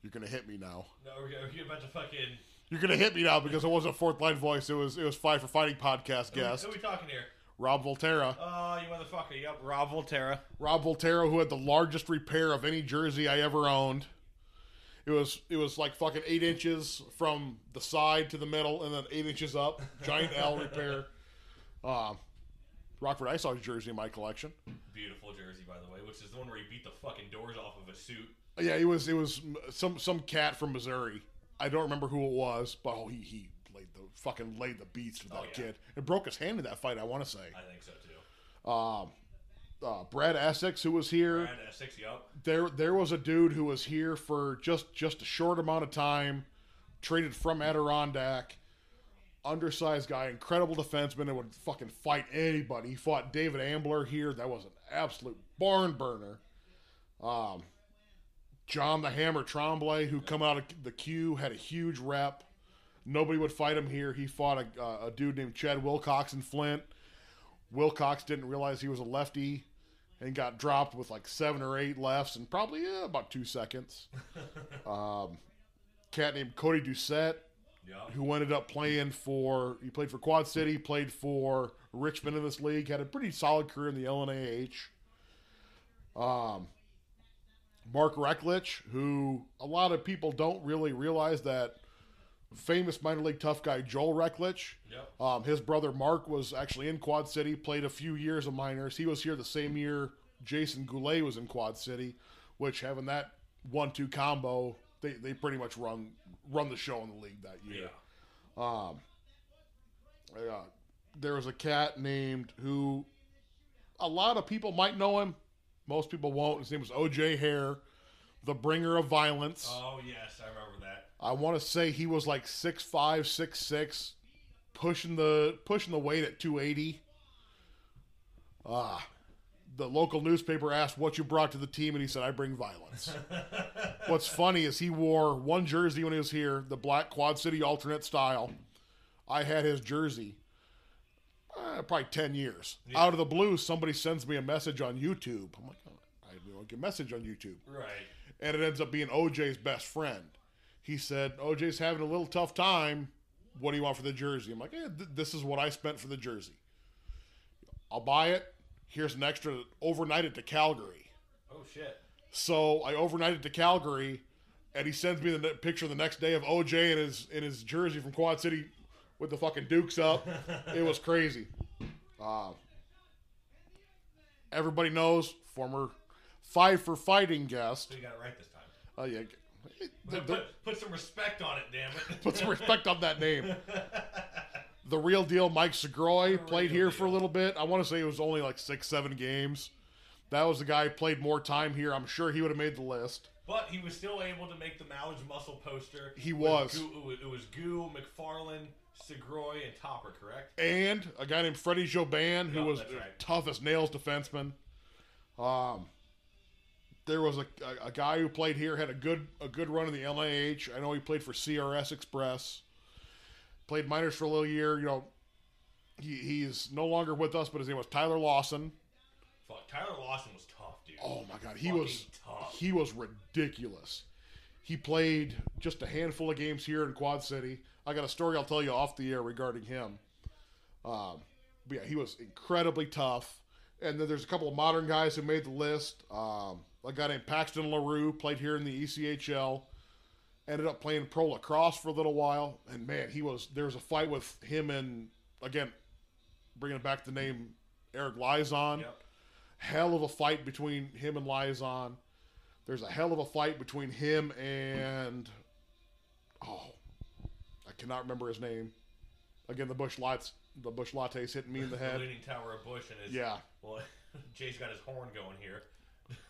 you're gonna hit me now. No, we're, we're about to fucking. You're gonna hit me now because it wasn't a fourth line voice. It was it was five for fighting podcast guest Who are we talking here? Rob Volterra. Oh, you motherfucker! Yep, Rob Volterra. Rob Volterra, who had the largest repair of any jersey I ever owned. It was it was like fucking eight inches from the side to the middle, and then eight inches up. Giant L repair. <laughs> Uh, Rockford Ice Hogs jersey in my collection. Beautiful jersey, by the way, which is the one where he beat the fucking doors off of a suit. Yeah, it was it was some some cat from Missouri. I don't remember who it was, but oh, he he laid the fucking laid the beats with that Oh, yeah. kid. It broke his hand in that fight. I want to say. I think so too. Um, uh, Brad Essex, who was here. Brad Essex, yep. There there was a dude who was here for just just a short amount of time, traded from Adirondack. Undersized guy, incredible defenseman, and would fucking fight anybody. He fought David Ambler here. That was an absolute barn burner. Um, John the Hammer Tremblay, who come out of the queue, had a huge rep. Nobody would fight him here. He fought a, uh, a dude named Chad Wilcox in Flint. Wilcox didn't realize he was a lefty and got dropped with like seven or eight lefts in probably uh, about two seconds. <laughs> um, cat named Cody Doucette, Yep. who ended up playing for he played for Quad City, played for Richmond in this league, had a pretty solid career in the LNAH. Um, Mark Recklich, who a lot of people don't really realize that famous minor league tough guy Joel Recklich. Yep. Um, his brother Mark was actually in Quad City, played a few years of minors. He was here the same year Jason Goulet was in Quad City, which having that one-two combo, they, they pretty much run run the show in the league that year. Yeah. Uh, there was a cat named who a lot of people might know him, Most people won't. His name was O.J. Hare, the bringer of violence. Oh yes, I remember that. I want to say he was like six five, six six, pushing the pushing the weight at 280. Ah, the local newspaper asked what you brought to the team, and he said, "I bring violence." <laughs> What's funny is he wore one jersey when he was here, the black Quad City alternate style. I had his jersey. Uh, probably 10 years. Out of the blue, somebody sends me a message on YouTube. I'm like, oh, I don't get a message on YouTube Right. and it ends up being OJ's best friend. He said, OJ's having a little tough time. What do you want for the jersey? I'm like, eh, th- this is what I spent for the jersey. I'll buy it. Here's an extra overnight it to Calgary. Oh shit. So I overnighted to Calgary, and he sends me the picture the next day of OJ in his in his jersey from Quad City with the fucking Dukes up. <laughs> it was crazy. Uh, everybody knows former five for fighting guest. So you got it right this time. Oh yeah. Put, put, put some respect on it, damn it. Put some respect on that name. <laughs> The real deal, Mike Segroy played here for a little bit. I want to say it was only like six, seven games. That was the guy who played more time here. I'm sure he would have made the list. But he was still able to make the Mallard Muscle poster. He was. Goo, it was. It was Goo, McFarlane, Segroy, and Topper, correct? And a guy named Freddie Joban, who Yep, was right. tough as nails defenseman. Um, there was a, a, a guy who played here had a good a good run in the LAH. I know he played for CRS Express. Played minors for a little year. You know, he, he's no longer with us, but his name was Tyler Lawson. Fuck, Tyler Lawson was tough, dude. Oh my god, he Fucking was tough. he was ridiculous. He played just a handful of games here in Quad City. I got a story I'll tell you off the air regarding him. Um, but yeah, he was incredibly tough. And then there's a couple of modern guys who made the list. Um, a guy named Paxton LaRue played here in the ECHL. Ended up playing pro lacrosse for a little while. And man, he was there was a fight with him and again, bringing back the name Eric Lizon Yep. hell of a fight between him and Liaison. There's a hell of a fight between him and oh, cannot remember his name. Again, the Busch Lights, the Busch lattes hitting me in the The head. leaning tower of Bush and his. Yeah, Well, <laughs> Jay's got his horn going here.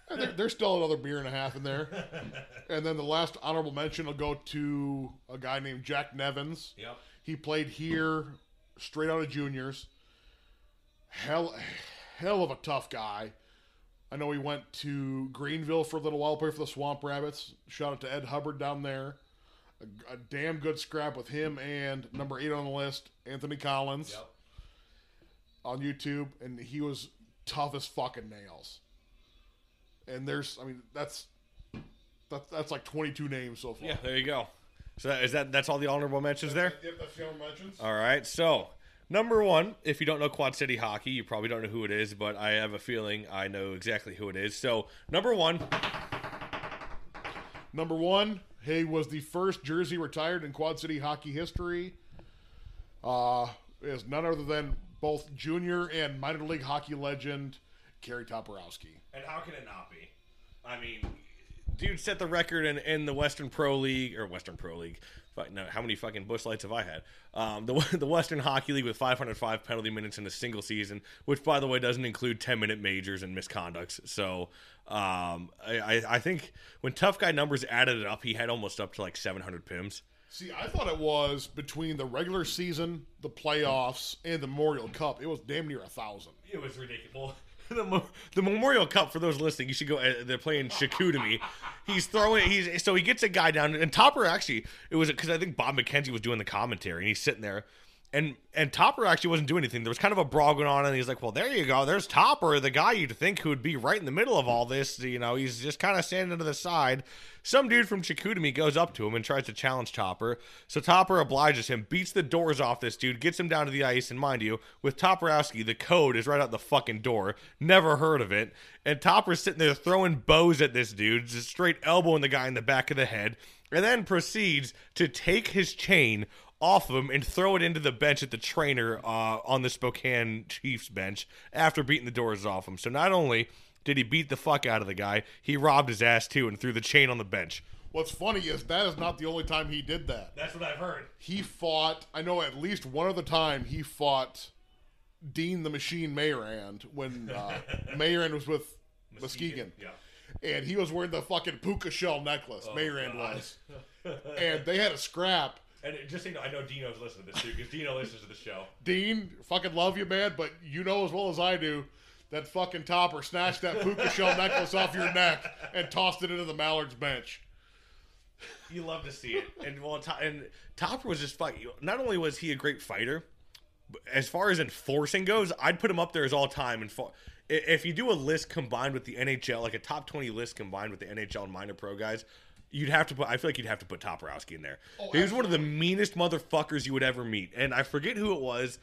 There, there's still another beer and a half in there. <laughs> And then the last honorable mention will go to a guy named Jack Nevins. Yep. He played here straight out of juniors. Hell, hell of a tough guy. I know he went to Greenville for a little while, played for the Swamp Rabbits. Shout out to Ed Hubbard down there. A, a damn good scrap with him and number eight on the list, Anthony Collins, Yep. on YouTube, and he was tough as fucking nails. And there's, I mean, that's that, that's like 22 names so far. Yeah, there you go. So that, is that that's all the honorable mentions there? Yep, that's the honorable mentions. All right. So number one, if you don't know Quad City hockey, you probably don't know who it is, but I have a feeling I know exactly who it is. So number one, Number one, he was the first jersey retired in Quad City hockey history. Uh, is none other than both junior and minor league hockey legend Kerry Toporowski. and how can it not be? I mean, dude set the record in, in the Western Pro League or Western Pro League. Fuck, no, how many fucking Busch Lights have I had? Um, the <laughs> the Western Hockey League with 505 penalty minutes in a single season, which by the way doesn't include 10 minute majors and misconducts. So um, I, I I think when tough guy numbers added it up, he had almost up to like 700 pims. See, I thought it was between the regular season, the playoffs, and the Memorial Cup. It was damn near a thousand. It was ridiculous. <laughs> <laughs> The, the Memorial Cup for those listening, you should go. Uh, they're playing Chicoutimi. He's throwing. He's so he gets a guy down, and Topper actually it was because I think Bob McKenzie was doing the commentary, and he's sitting there. And and Topper actually wasn't doing anything. There was kind of a brawl going on, and he's like, "Well, there you go. There's Topper, the guy you'd think who would be right in the middle of all this. You know, he's just kind of standing to the side." Some dude from Chicoutimi goes up to him and tries to challenge Topper. So Topper obliges him, beats the doors off this dude, gets him down to the ice, and mind you, with Toporowski, the code is right out the fucking door. Never heard of it. And Topper's sitting there throwing bows at this dude, just straight elbowing the guy in the back of the head, and then proceeds to take his chain off of him and throw it into the bench at the trainer uh, on the Spokane Chiefs bench after beating the doors off him. So not only did he beat the fuck out of the guy, he robbed his ass too and threw the chain on the bench. What's funny is that is not the only time he did that. That's what I've heard. He fought, I know at least one other time he fought Dean the Machine Mayorand when uh, <laughs> Mayorand was with Muskegon. Yeah. And he was wearing the fucking puka shell necklace. Mayrand Oh, God. was. <laughs> and they had a scrap. And it- just so you know, I know Dino's listening to this too, because Dino listens to the show. Dean, fucking love you, man, but you know as well as I do that fucking topper snatched that puka shell necklace off your neck and tossed it into the Mallards bench. You love to see it, and well, To- and Topper was just fight. Not only was he a great fighter, but as far as enforcing goes, I'd put him up there as all time. And i- if you do a list combined with the NHL, like a top twenty list combined with the NHL and minor pro guys, you'd have to put. I feel like you'd have to put Toporowski in there. Oh, he was one of the meanest motherfuckers you would ever meet, and I forget who it was.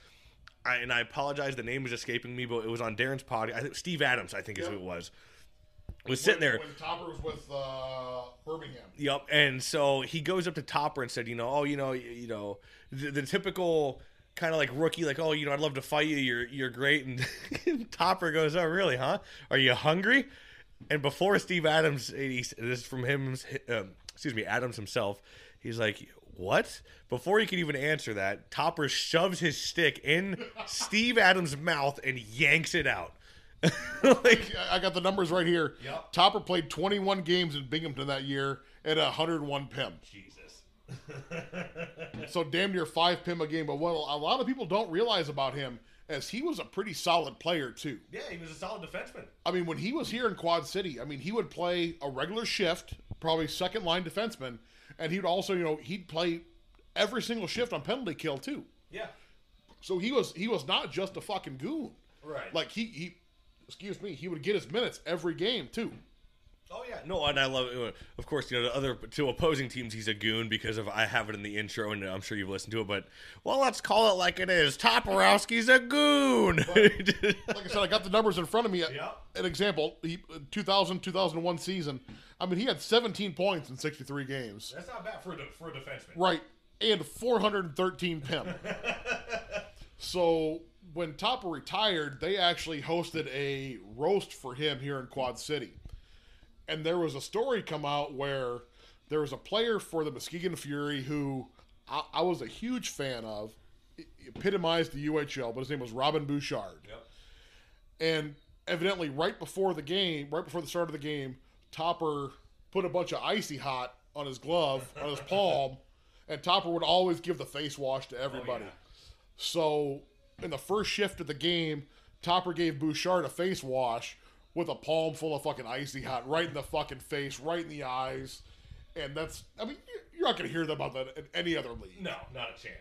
I, and I apologize, the name is escaping me, but it was on Darren's pod. I think Steve Adams, I think is who it was. Was sitting there. When Topper was with uh, Birmingham. Yep. And so he goes up to Topper and said, you know, oh, you know, you, you know, the, the typical kind of like rookie, like, oh, you know, I'd love to fight you. You're you're great. And <laughs> Topper goes, oh, really, huh? Are you hungry? And before Steve Adams, he, this is from him, um, excuse me, Adams himself. He's like, what? Before he could even answer that, Topper shoves his stick in Steve Adams' mouth and yanks it out. <laughs> like, I- got the numbers right here. Yep. Topper played 21 games in Binghamton that year at 101 PIM. Jesus. <laughs> So damn near five PIM a game. But what a lot of people don't realize about him is he was a pretty solid player too. Yeah, he was a solid defenseman. I mean, when he was here in Quad City, I mean, he would play a regular shift, probably second line defenseman, and he'd also, you know, he'd play every single shift on penalty kill too. Yeah. So he was he was not just a fucking goon. Right. Like he he, excuse me, he would get his minutes every game too. Oh yeah, no, and I love it. Of course, you know the other to opposing teams, he's a goon because of I have it in the intro, and I'm sure you've listened to it. But well, let's call it like it is. Toporowski's a goon. <laughs> Like I said, I got the numbers in front of me. Yeah. An example, he 2000 2001 season. I mean, he had 17 points in 63 games. That's not bad for a de- for a defenseman. Right. And 413 PIM. <laughs> so when Topper retired, they actually hosted a roast for him here in Quad City. And there was a story come out where there was a player for the Muskegon Fury who I, I was a huge fan of. Epitomized the UHL, but his name was Robin Bouchard. Yep. And evidently, right before the game, right before the start of the game, Topper put a bunch of icy hot on his glove, on his <laughs> palm, and Topper would always give the face wash to everybody. Oh, yeah. So, in the first shift of the game, Topper gave Bouchard a face wash with a palm full of fucking icy hot right in the fucking face, right in the eyes. And that's, I mean, you- you're not going to hear about that in any other league. No, not a chance.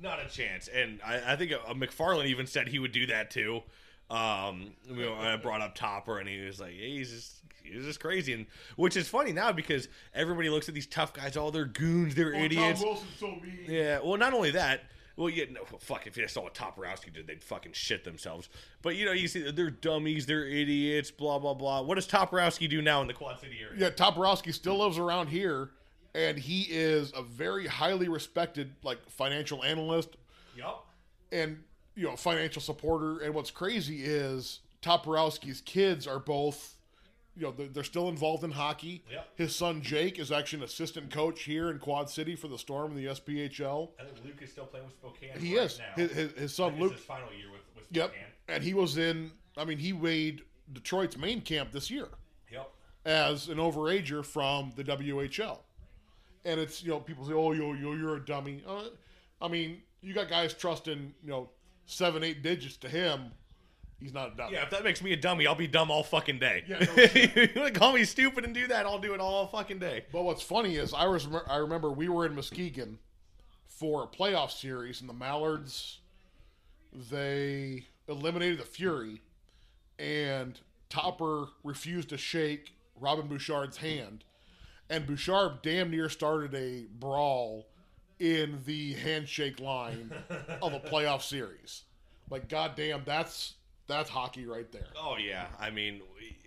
Not a chance. And I, I think uh, McFarland even said he would do that too. Um, you know, I brought up Topper, and he was like, hey, "He's just." He's just crazy, and which is funny now because everybody looks at these tough guys. Oh, they're goons, they're Oh, idiots. So mean. Yeah, well, not only that. Well, yeah, no, fuck. If they saw what Toporowski did, they'd fucking shit themselves. But you know, you see, they're dummies, they're idiots, blah blah blah. What does Toporowski do now in the Quad City area? Yeah, Toporowski still lives around here, and he is a very highly respected like financial analyst Yup. and you know financial supporter. And what's crazy is Toporowski's kids are both, you know, they're, they're still involved in hockey. Yep. His son Jake is actually an assistant coach here in Quad City for the Storm in the SPHL. I think Luke is still playing with Spokane. He right is. now. His, his, his son Luke. His final year with, with Yep. And he was in. I mean, he weighed Detroit's main camp this year. Yep. as an overager from the WHL. And it's, you know, people say, oh, yo, yo, you're a dummy. Uh, I mean, you got guys trusting, you know, seven, eight digits to him. He's not a dummy. Yeah, if that makes me a dummy, I'll be dumb all fucking day. Yeah, no <laughs> you want to call me stupid and do that? I'll do it all fucking day. But what's funny is I was I remember we were in Muskegon for a playoff series, and the Mallards they eliminated the Fury, and Topper refused to shake Robin Bouchard's hand, and Bouchard damn near started a brawl in the handshake line of a playoff series. Like goddamn, that's that's hockey right there. Oh yeah, I mean,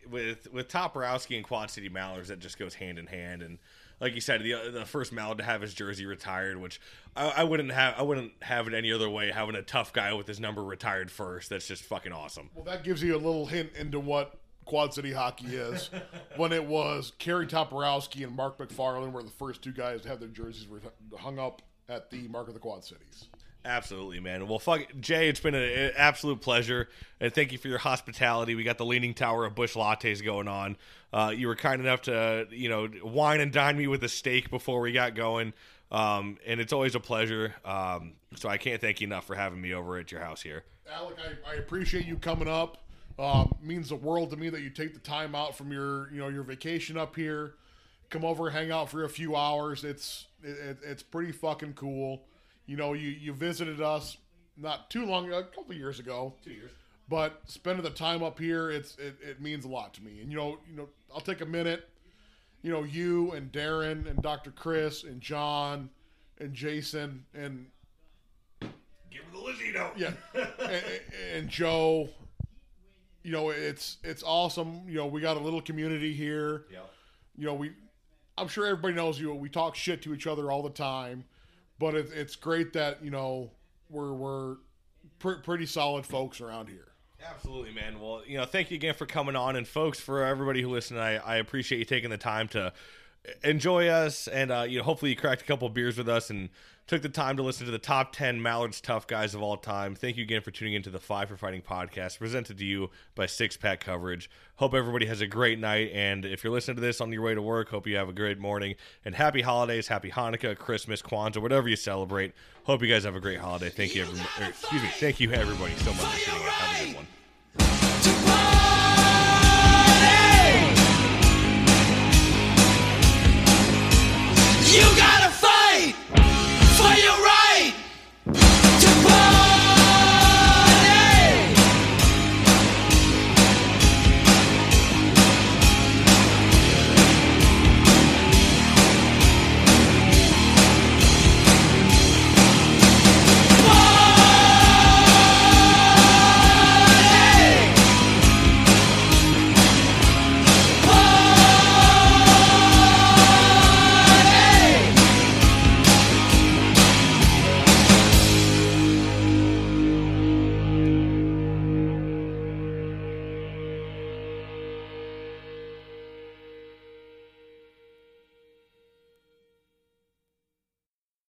with with Toporowski and Quad City Mallards, that just goes hand in hand. And like you said, the the first Mallard to have his jersey retired, which I, I wouldn't have, I wouldn't have it any other way. Having a tough guy with his number retired first, that's just fucking awesome. Well, that gives you a little hint into what Quad City hockey is. <laughs> when it was Kerry Toporowski and Mark McFarland were the first two guys to have their jerseys hung up at the Mark of the Quad Cities. Absolutely, man. Well, fuck, Jay, it's been an absolute pleasure, and thank you for your hospitality. We got the Leaning Tower of Busch lattes going on. Uh, you were kind enough to, you know, wine and dine me with a steak before we got going, um, and it's always a pleasure. Um, so I can't thank you enough for having me over at your house here. Alec, I, I appreciate you coming up. Um, means the world to me that you take the time out from your, you know, your vacation up here, come over, hang out for a few hours. It's it, it's pretty fucking cool. You know, you you visited us not too long, a couple years ago. Two years. But spending the time up here, it's it, it means a lot to me. And you know, you know, I'll take a minute. You know, you and Darren and Dr. Chris and John and Jason and Give her the Lizzie note. yeah, <laughs> and, and Joe. You know, it's it's awesome. You know, we got a little community here. Yeah. You know, we. I'm sure everybody knows you. We talk shit to each other all the time, but it, it's great that you know we're we're pr- pretty solid folks around here. Absolutely, man. Well, you know, thank you again for coming on, and folks, for everybody who listened, I, I appreciate you taking the time to enjoy us, and uh, you know, hopefully, you cracked a couple beers with us and took the time to listen to the top ten Mallards tough guys of all time. Thank you again for tuning into the Five for Fighting podcast, presented to you by Six Pack Coverage. Hope everybody has a great night, and if you're listening to this on your way to work, hope you have a great morning and happy holidays, happy Hanukkah, Christmas, Kwanzaa, whatever you celebrate. Hope you guys have a great holiday. Thank you, everybody. Excuse me, thank you everybody so much. Have a good one.